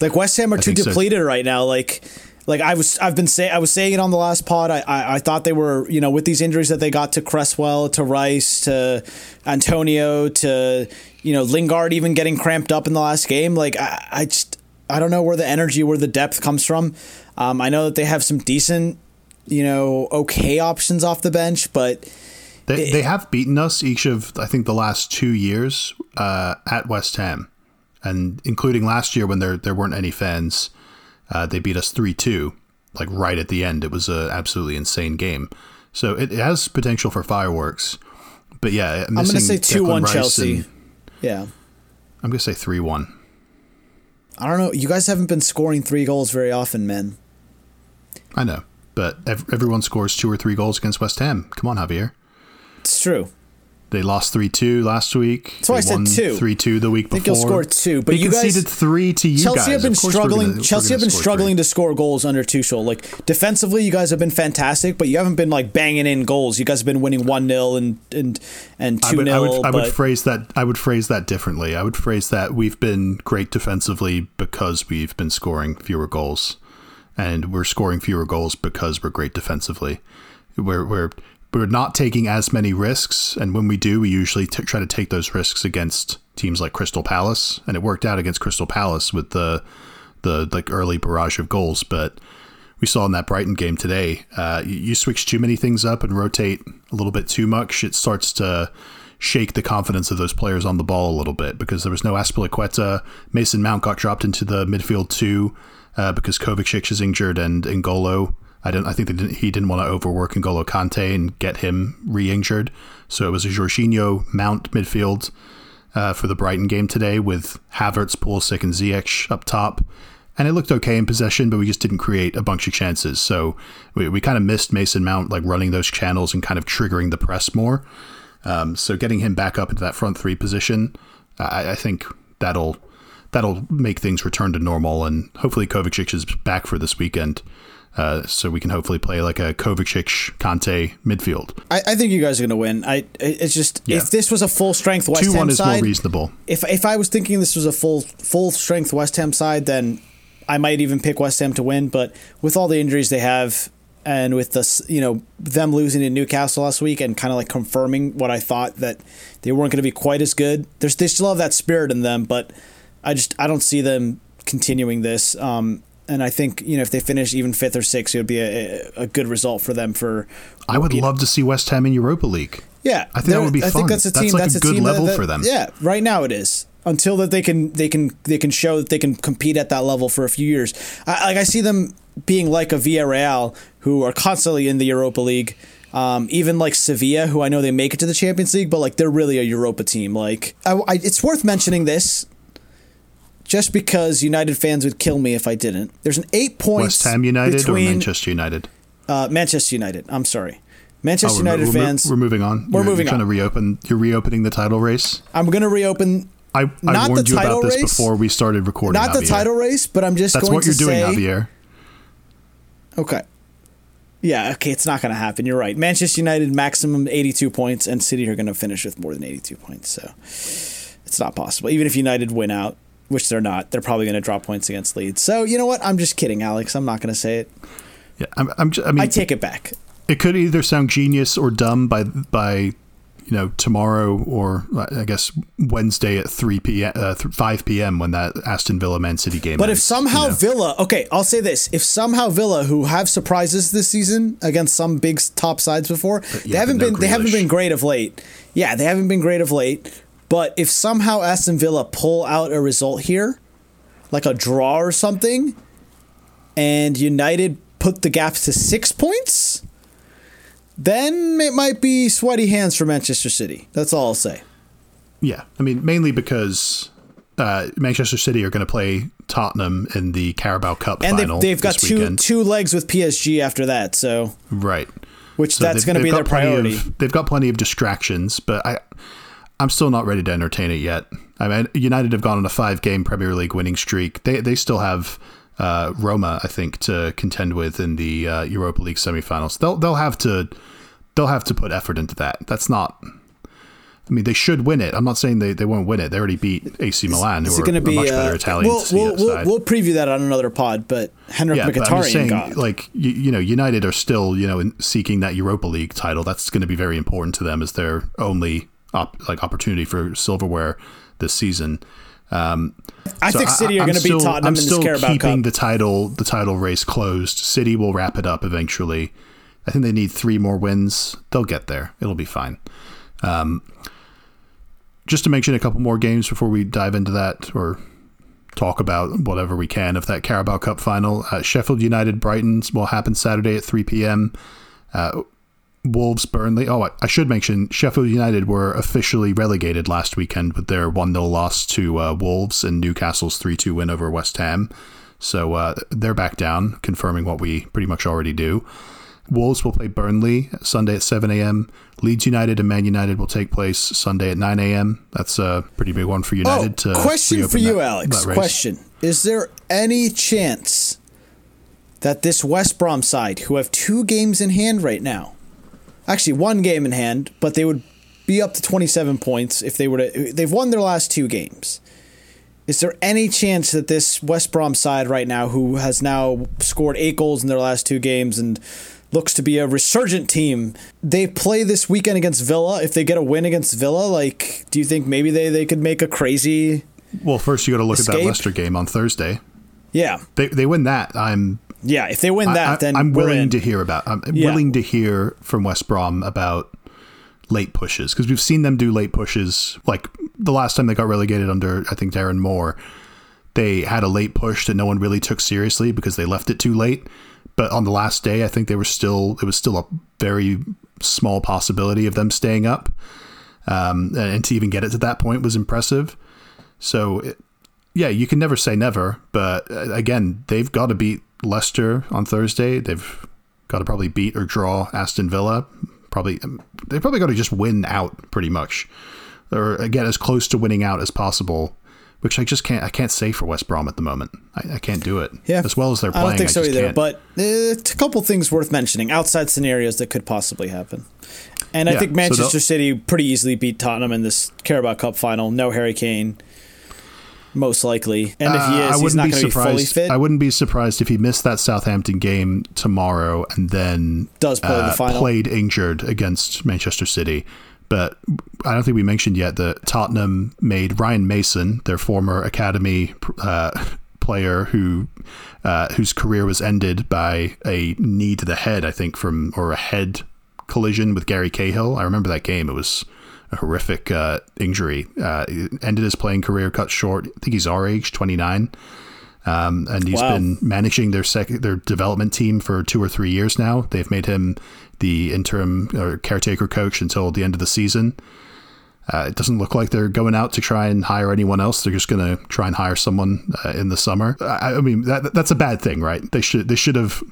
like West Ham are too think so. depleted right now. Like, like I was, I've been saying, I was saying it on the last pod. I, I, I thought they were, you know, with these injuries that they got to Cresswell, to Rice, to Antonio, to you know Lingard, even getting cramped up in the last game. Like, I, I just, I don't know where the energy, where the depth comes from. Um, I know that they have some decent, you know, okay options off the bench, but They, they have beaten us each of I think the last two years uh, at West Ham, and including last year when there there weren't any fans, uh, they beat us three two, like right at the end. It was an absolutely insane game. So it, it has potential for fireworks. But yeah, I'm going to say two one Rice Chelsea. and- Yeah. I'm going to say three one. I don't know. You guys haven't been scoring three goals very often, man. I know, but ev- everyone scores two or three goals against West Ham. Come on, Javier. It's true. They lost three two last week. That's why I said two. Three two the week I think before. you'll score two, but they you guys- conceded three to you Chelsea guys. have been Of course we're struggling. gonna- Chelsea have been struggling three. to score goals under Tuchel. Like defensively, you guys have been fantastic, but you haven't been like banging in goals. You guys have been winning one 0 and and and I two would, I would, I would phrase that. I would phrase that differently. I would phrase that we've been great defensively because we've been scoring fewer goals, and we're scoring fewer goals because we're great defensively. We're we're we're not taking as many risks, and when we do, we usually t- try to take those risks against teams like Crystal Palace, and it worked out against Crystal Palace with the the like early barrage of goals, but. we saw in that Brighton game today. Uh, you, switch too many things up and rotate a little bit too much, it starts to shake the confidence of those players on the ball a little bit because there was no Azpilicueta. Mason Mount got dropped into the midfield too uh, because Kovacic is injured and N'Golo. I don't. I think didn't, he didn't want to overwork N'Golo Kante and get him re-injured. So it was a Jorginho Mount midfield uh, for the Brighton game today with Havertz, Pulisic, and Ziyech up top. And it looked okay in possession, but we just didn't create a bunch of chances. So we, we kind of missed Mason Mount like running those channels and kind of triggering the press more. Um, so getting him back up into that front three position, I, I, think that'll that'll make things return to normal, and hopefully Kovacic is back for this weekend. Uh, so we can hopefully play like a Kovacic Kante midfield. I, I think you guys are going to win. I it's just yeah. if this was a full strength West Two, Ham one is side, more reasonable. If if I was thinking this was a full full strength West Ham side, then I might even pick West Ham to win. But with all the injuries they have, and with the you know them losing to Newcastle last week and kind of like confirming what I thought that they weren't going to be quite as good. There's they still have that spirit in them, but I just I don't see them continuing this. Um, and I think you know if they finish even fifth or sixth, it would be a, a good result for them. For I would love to see West Ham in Europa League. Yeah, I think that would be I fun. think that's a team. That's, like that's a, good level that, that, for them. Yeah, right now it is. Until that they can they can they can show that they can compete at that level for a few years. I, like I see them being like a Villarreal who are constantly in the Europa League. Um, even like Sevilla, who I know they make it to the Champions League, but like they're really a Europa team. Like I, I, it's worth mentioning this just because United fans would kill me if I didn't. There's an eight points. West Ham United between, or Manchester United? Uh, Manchester United. I'm sorry. Manchester oh, United we're, fans. We're moving on. We're you're, moving you're trying on. to reopen. You're reopening the title race. I'm going to reopen. I, I not warned the you about this race, before we started recording. Not the Javier. title race, but I'm just. Going to. That's what you're doing, say, Javier. Okay. Yeah, okay, it's not going to happen. You're right. Manchester United maximum 82 points, and City are going to finish with more than 82 points. So it's not possible. Even if United win out, which they're not. They're probably going to drop points against Leeds. So you know what? I'm just kidding, Alex. I'm not going to say it. Yeah, I'm. I'm just, I mean, I take it back. It could either sound genius or dumb by by you know tomorrow or I guess Wednesday at three p.m. Uh, five p.m. when that Aston Villa Man City game. But ends, if somehow you know. Villa, okay, I'll say this: if somehow Villa, who have surprises this season against some big top sides before, yeah, they haven't no been they haven't been great of late. Yeah, they haven't been great of late. But if somehow Aston Villa pull out a result here, like a draw or something, and United put the gap to six points, then it might be sweaty hands for Manchester City. That's all I'll say. Yeah, I mean mainly because uh, Manchester City are going to play Tottenham in the Carabao Cup And final. they've, they've got two weekend. two legs with PSG after that, so right. which So that's going to be their priority. Of, they've got plenty of distractions, but I, I'm still not ready to entertain it yet. I mean, United have gone on a five-game Premier League winning streak. They they still have uh, Roma, I think, to contend with in the uh, Europa League semifinals. They'll they'll have to they'll have to put effort into that. That's not. I mean, they should win it. I'm not saying they, they won't win it. They already beat AC Milan, who Is are be a much uh, better Italian We'll, we'll, we'll, we'll preview that on another pod, but Henrik yeah, but I'm Mkhitaryan saying, got like you, you know, United are still you know in seeking that Europa League title. That's going to be very important to them as their only op, like opportunity for silverware this season. Um, I so think City are I'm going to be Tottenham I'm in this still Carabao keeping Cup. the title the title race closed. City will wrap it up eventually. I think they need three more wins. They'll get there. It'll be fine. Um, just to mention a couple more games before we dive into that, or talk about whatever we can of that Carabao Cup final. Uh, Sheffield United Brighton will happen Saturday at 3 p.m. Uh, Wolves Burnley. Oh, I, I should mention Sheffield United were officially relegated last weekend with their 1 0 loss to uh, Wolves and Newcastle's 3 2 win over West Ham. So uh, they're back down, confirming what we pretty much already do. Wolves will play Burnley Sunday at 7 a.m. Leeds United and Man United will take place Sunday at 9 a.m. That's a pretty big one for United. oh, to question for you, that- Alex. that. Question: Is there any chance that this West Brom side, who have two games in hand right now, actually one game in hand, but they would be up to 27 points if they were to. They've won their last two games. Is there any chance that this West Brom side right now, who has now scored eight goals in their last two games and looks to be a resurgent team, they play this weekend against Villa? If they get a win against Villa, like, do you think maybe they, they could make a crazy? Well, first you got to look at that Leicester game on Thursday. Yeah, They they win that. I'm Yeah, if they win that, I, then I'm willing in. to hear about. I'm Yeah. willing to hear from West Brom about late pushes because we've seen them do late pushes. Like the last time they got relegated under, I think Darren Moore, they had a late push that no one really took seriously because they left it too late. But on the last day, I think they were still. It was still a very small possibility of them staying up, um, and to even get it to that point was impressive. So, it- yeah, you can never say never, but uh, again, they've got to beat Leicester on Thursday. They've got to probably beat or draw Aston Villa. Probably they probably got to just win out pretty much, or get as close to winning out as possible. Which I just can't. I can't say for West Brom at the moment. I, I can't do it. Yeah, as well as they're playing. I don't think so either. can't. But uh, a couple things worth mentioning outside scenarios that could possibly happen. And I Yeah, think Manchester they'll- City pretty easily beat Tottenham in this Carabao Cup final. No Harry Kane, most likely. And if he Uh, is, I he's wouldn't not be going to be fully surprised. fit. I wouldn't be surprised if he missed that Southampton game tomorrow and then Does play the uh, final. played injured against Manchester City. But I don't think we mentioned yet that Tottenham made Ryan Mason, their former academy uh, player, who uh, whose career was ended by a knee to the head, I think, from or a head collision with Gary Cahill. I remember that game. It was a horrific uh, injury. Uh, ended his playing career, cut short. I think he's our age, twenty nine. Um, and he's Wow. been managing their second their development team for two or three years now. They've made him the interim or caretaker coach until the end of the season. Uh, it doesn't look like they're going out to try and hire anyone else. They're just going to try and hire someone uh, in the summer. I, I mean, that, that's a bad thing, right? They should they should have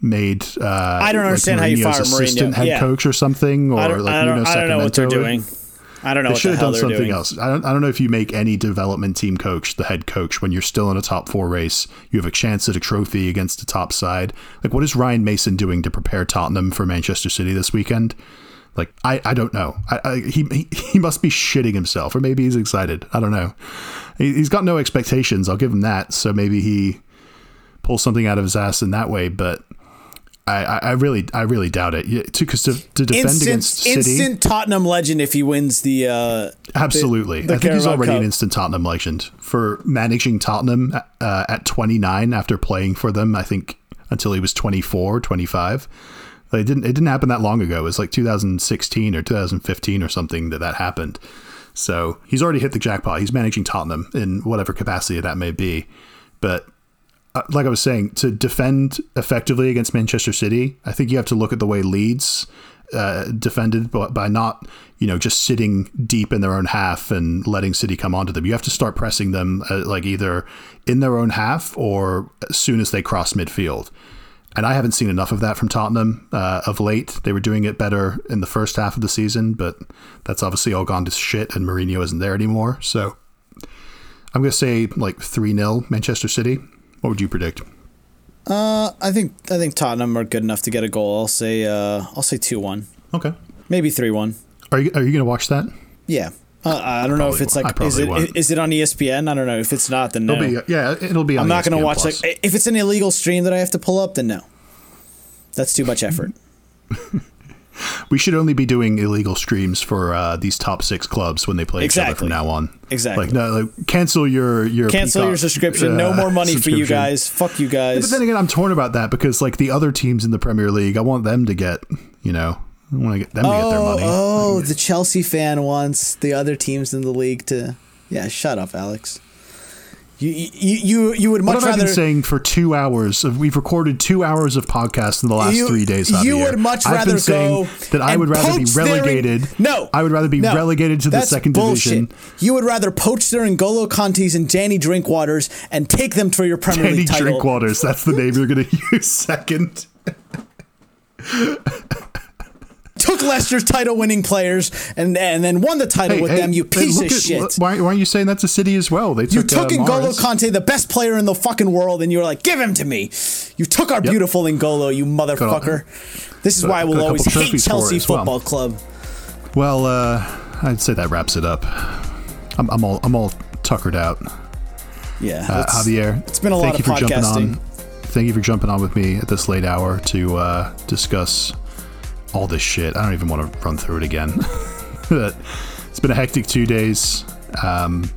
made. Uh, I don't understand how you fire Mourinho. assistant head Yeah. coach or something, or I don't, like I don't, Nuno I don't know what they're doing. I don't know They should the have done something doing. else. I don't, I don't know if you make any development team coach the head coach when you're still in a top four race. You have a chance at a trophy against the top side. Like, what is Ryan Mason doing to prepare Tottenham for Manchester City this weekend? Like, I, I don't know. I, I, he, he he must be shitting himself, or maybe he's excited. I don't know. He, he's got no expectations. I'll give him that. So maybe he pulls something out of his ass in that way. But I, I, I really I really doubt it. Because to, to defend Instant, against City, instant Tottenham legend if he wins the. Uh, Absolutely. the I think he's already Cup. an instant Tottenham legend for managing Tottenham uh, at 29 after playing for them, I think, until he was 24, 25. Like, It didn't, it didn't happen that long ago. It was like 2016 or 2015 or something that that happened. So he's already hit the jackpot. He's managing Tottenham in whatever capacity that may be. But uh, like I was saying, to defend effectively against Manchester City, I think you have to look at the way Leeds uh, defended by, by not, you know, just sitting deep in their own half and letting City come onto them. You have to start pressing them uh, like either in their own half or as soon as they cross midfield. And I haven't seen enough of that from Tottenham uh, of late. They were doing it better in the first half of the season, but that's obviously all gone to shit, and Mourinho isn't there anymore. So I'm going to say like 3 0 Manchester City. What would you predict? uh, I think I think Tottenham are good enough to get a goal. I'll say uh, I'll say two one, Okay. maybe three one. Are you, are you going to watch that? Yeah. Uh, I don't know if it's like I is it won't. is it on ESPN? I don't know. If it's not, then no. It'll be, yeah, it'll be on I'm not going to watch Plus. like if it's an illegal stream that I have to pull up, then no. That's too much effort. We should only be doing illegal streams for uh, these top six clubs when they play each other Exactly. from now on. Exactly. Like, no, like, cancel your your Cancel your Peacock, subscription. No uh, more money for you guys. Fuck you guys. But then again, I'm torn about that because like the other teams in the Premier League, I want them to get, you know, I want to get them to get their oh, money. oh, the Chelsea fan wants the other teams in the league to. Yeah, shut up, Alex. You you you, you would What much have I rather been saying for two hours? Of, we've recorded two hours of podcasts in the last You- three days. you would much I've rather been saying go that I would rather be their- relegated. No, I would rather be no. relegated to the second bullshit. division. You would rather poach their N'Golo Kantés and Danny Drinkwaters and take them to your Premier Danny League title. Drinkwaters. That's the name you're going to use second. Took Leicester's title-winning players and and then won the title with them. You piece look of at- shit. Why, why aren't you saying that's a city as well? They You took, took uh, N'Golo Mars. Kanté, the best player in the fucking world, and you were like, "Give him to me." You took our beautiful N'Golo, you motherfucker. This is got- why got we'll always hate trophies for it Chelsea well. Football Club. Well, uh, I'd say that wraps it up. I'm, I'm all I'm all tuckered out. Yeah, Uh, Javier, It's been a thank lot you of for jumping podcasting. on. Thank you for jumping on with me at this late hour to uh, discuss all this shit. I don't even want to run through it again. but it's been a hectic two days. Um,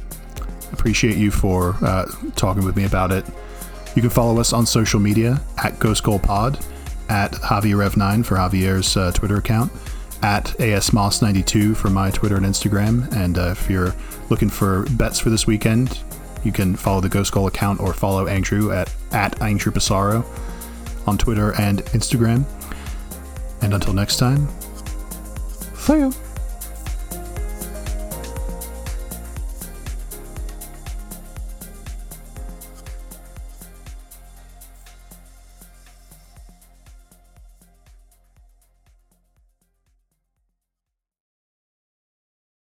appreciate you for uh, talking with me about it. You can follow us on social media at Ghost Goal Pod, at JavierRev9 for Javier's uh, Twitter account, at ASMoss92 for my Twitter and Instagram. And uh, if you're looking for bets for this weekend, you can follow the Ghost Goal account or follow Andrew at, at Andrew Pissarro on Twitter and Instagram. And until next time, see you.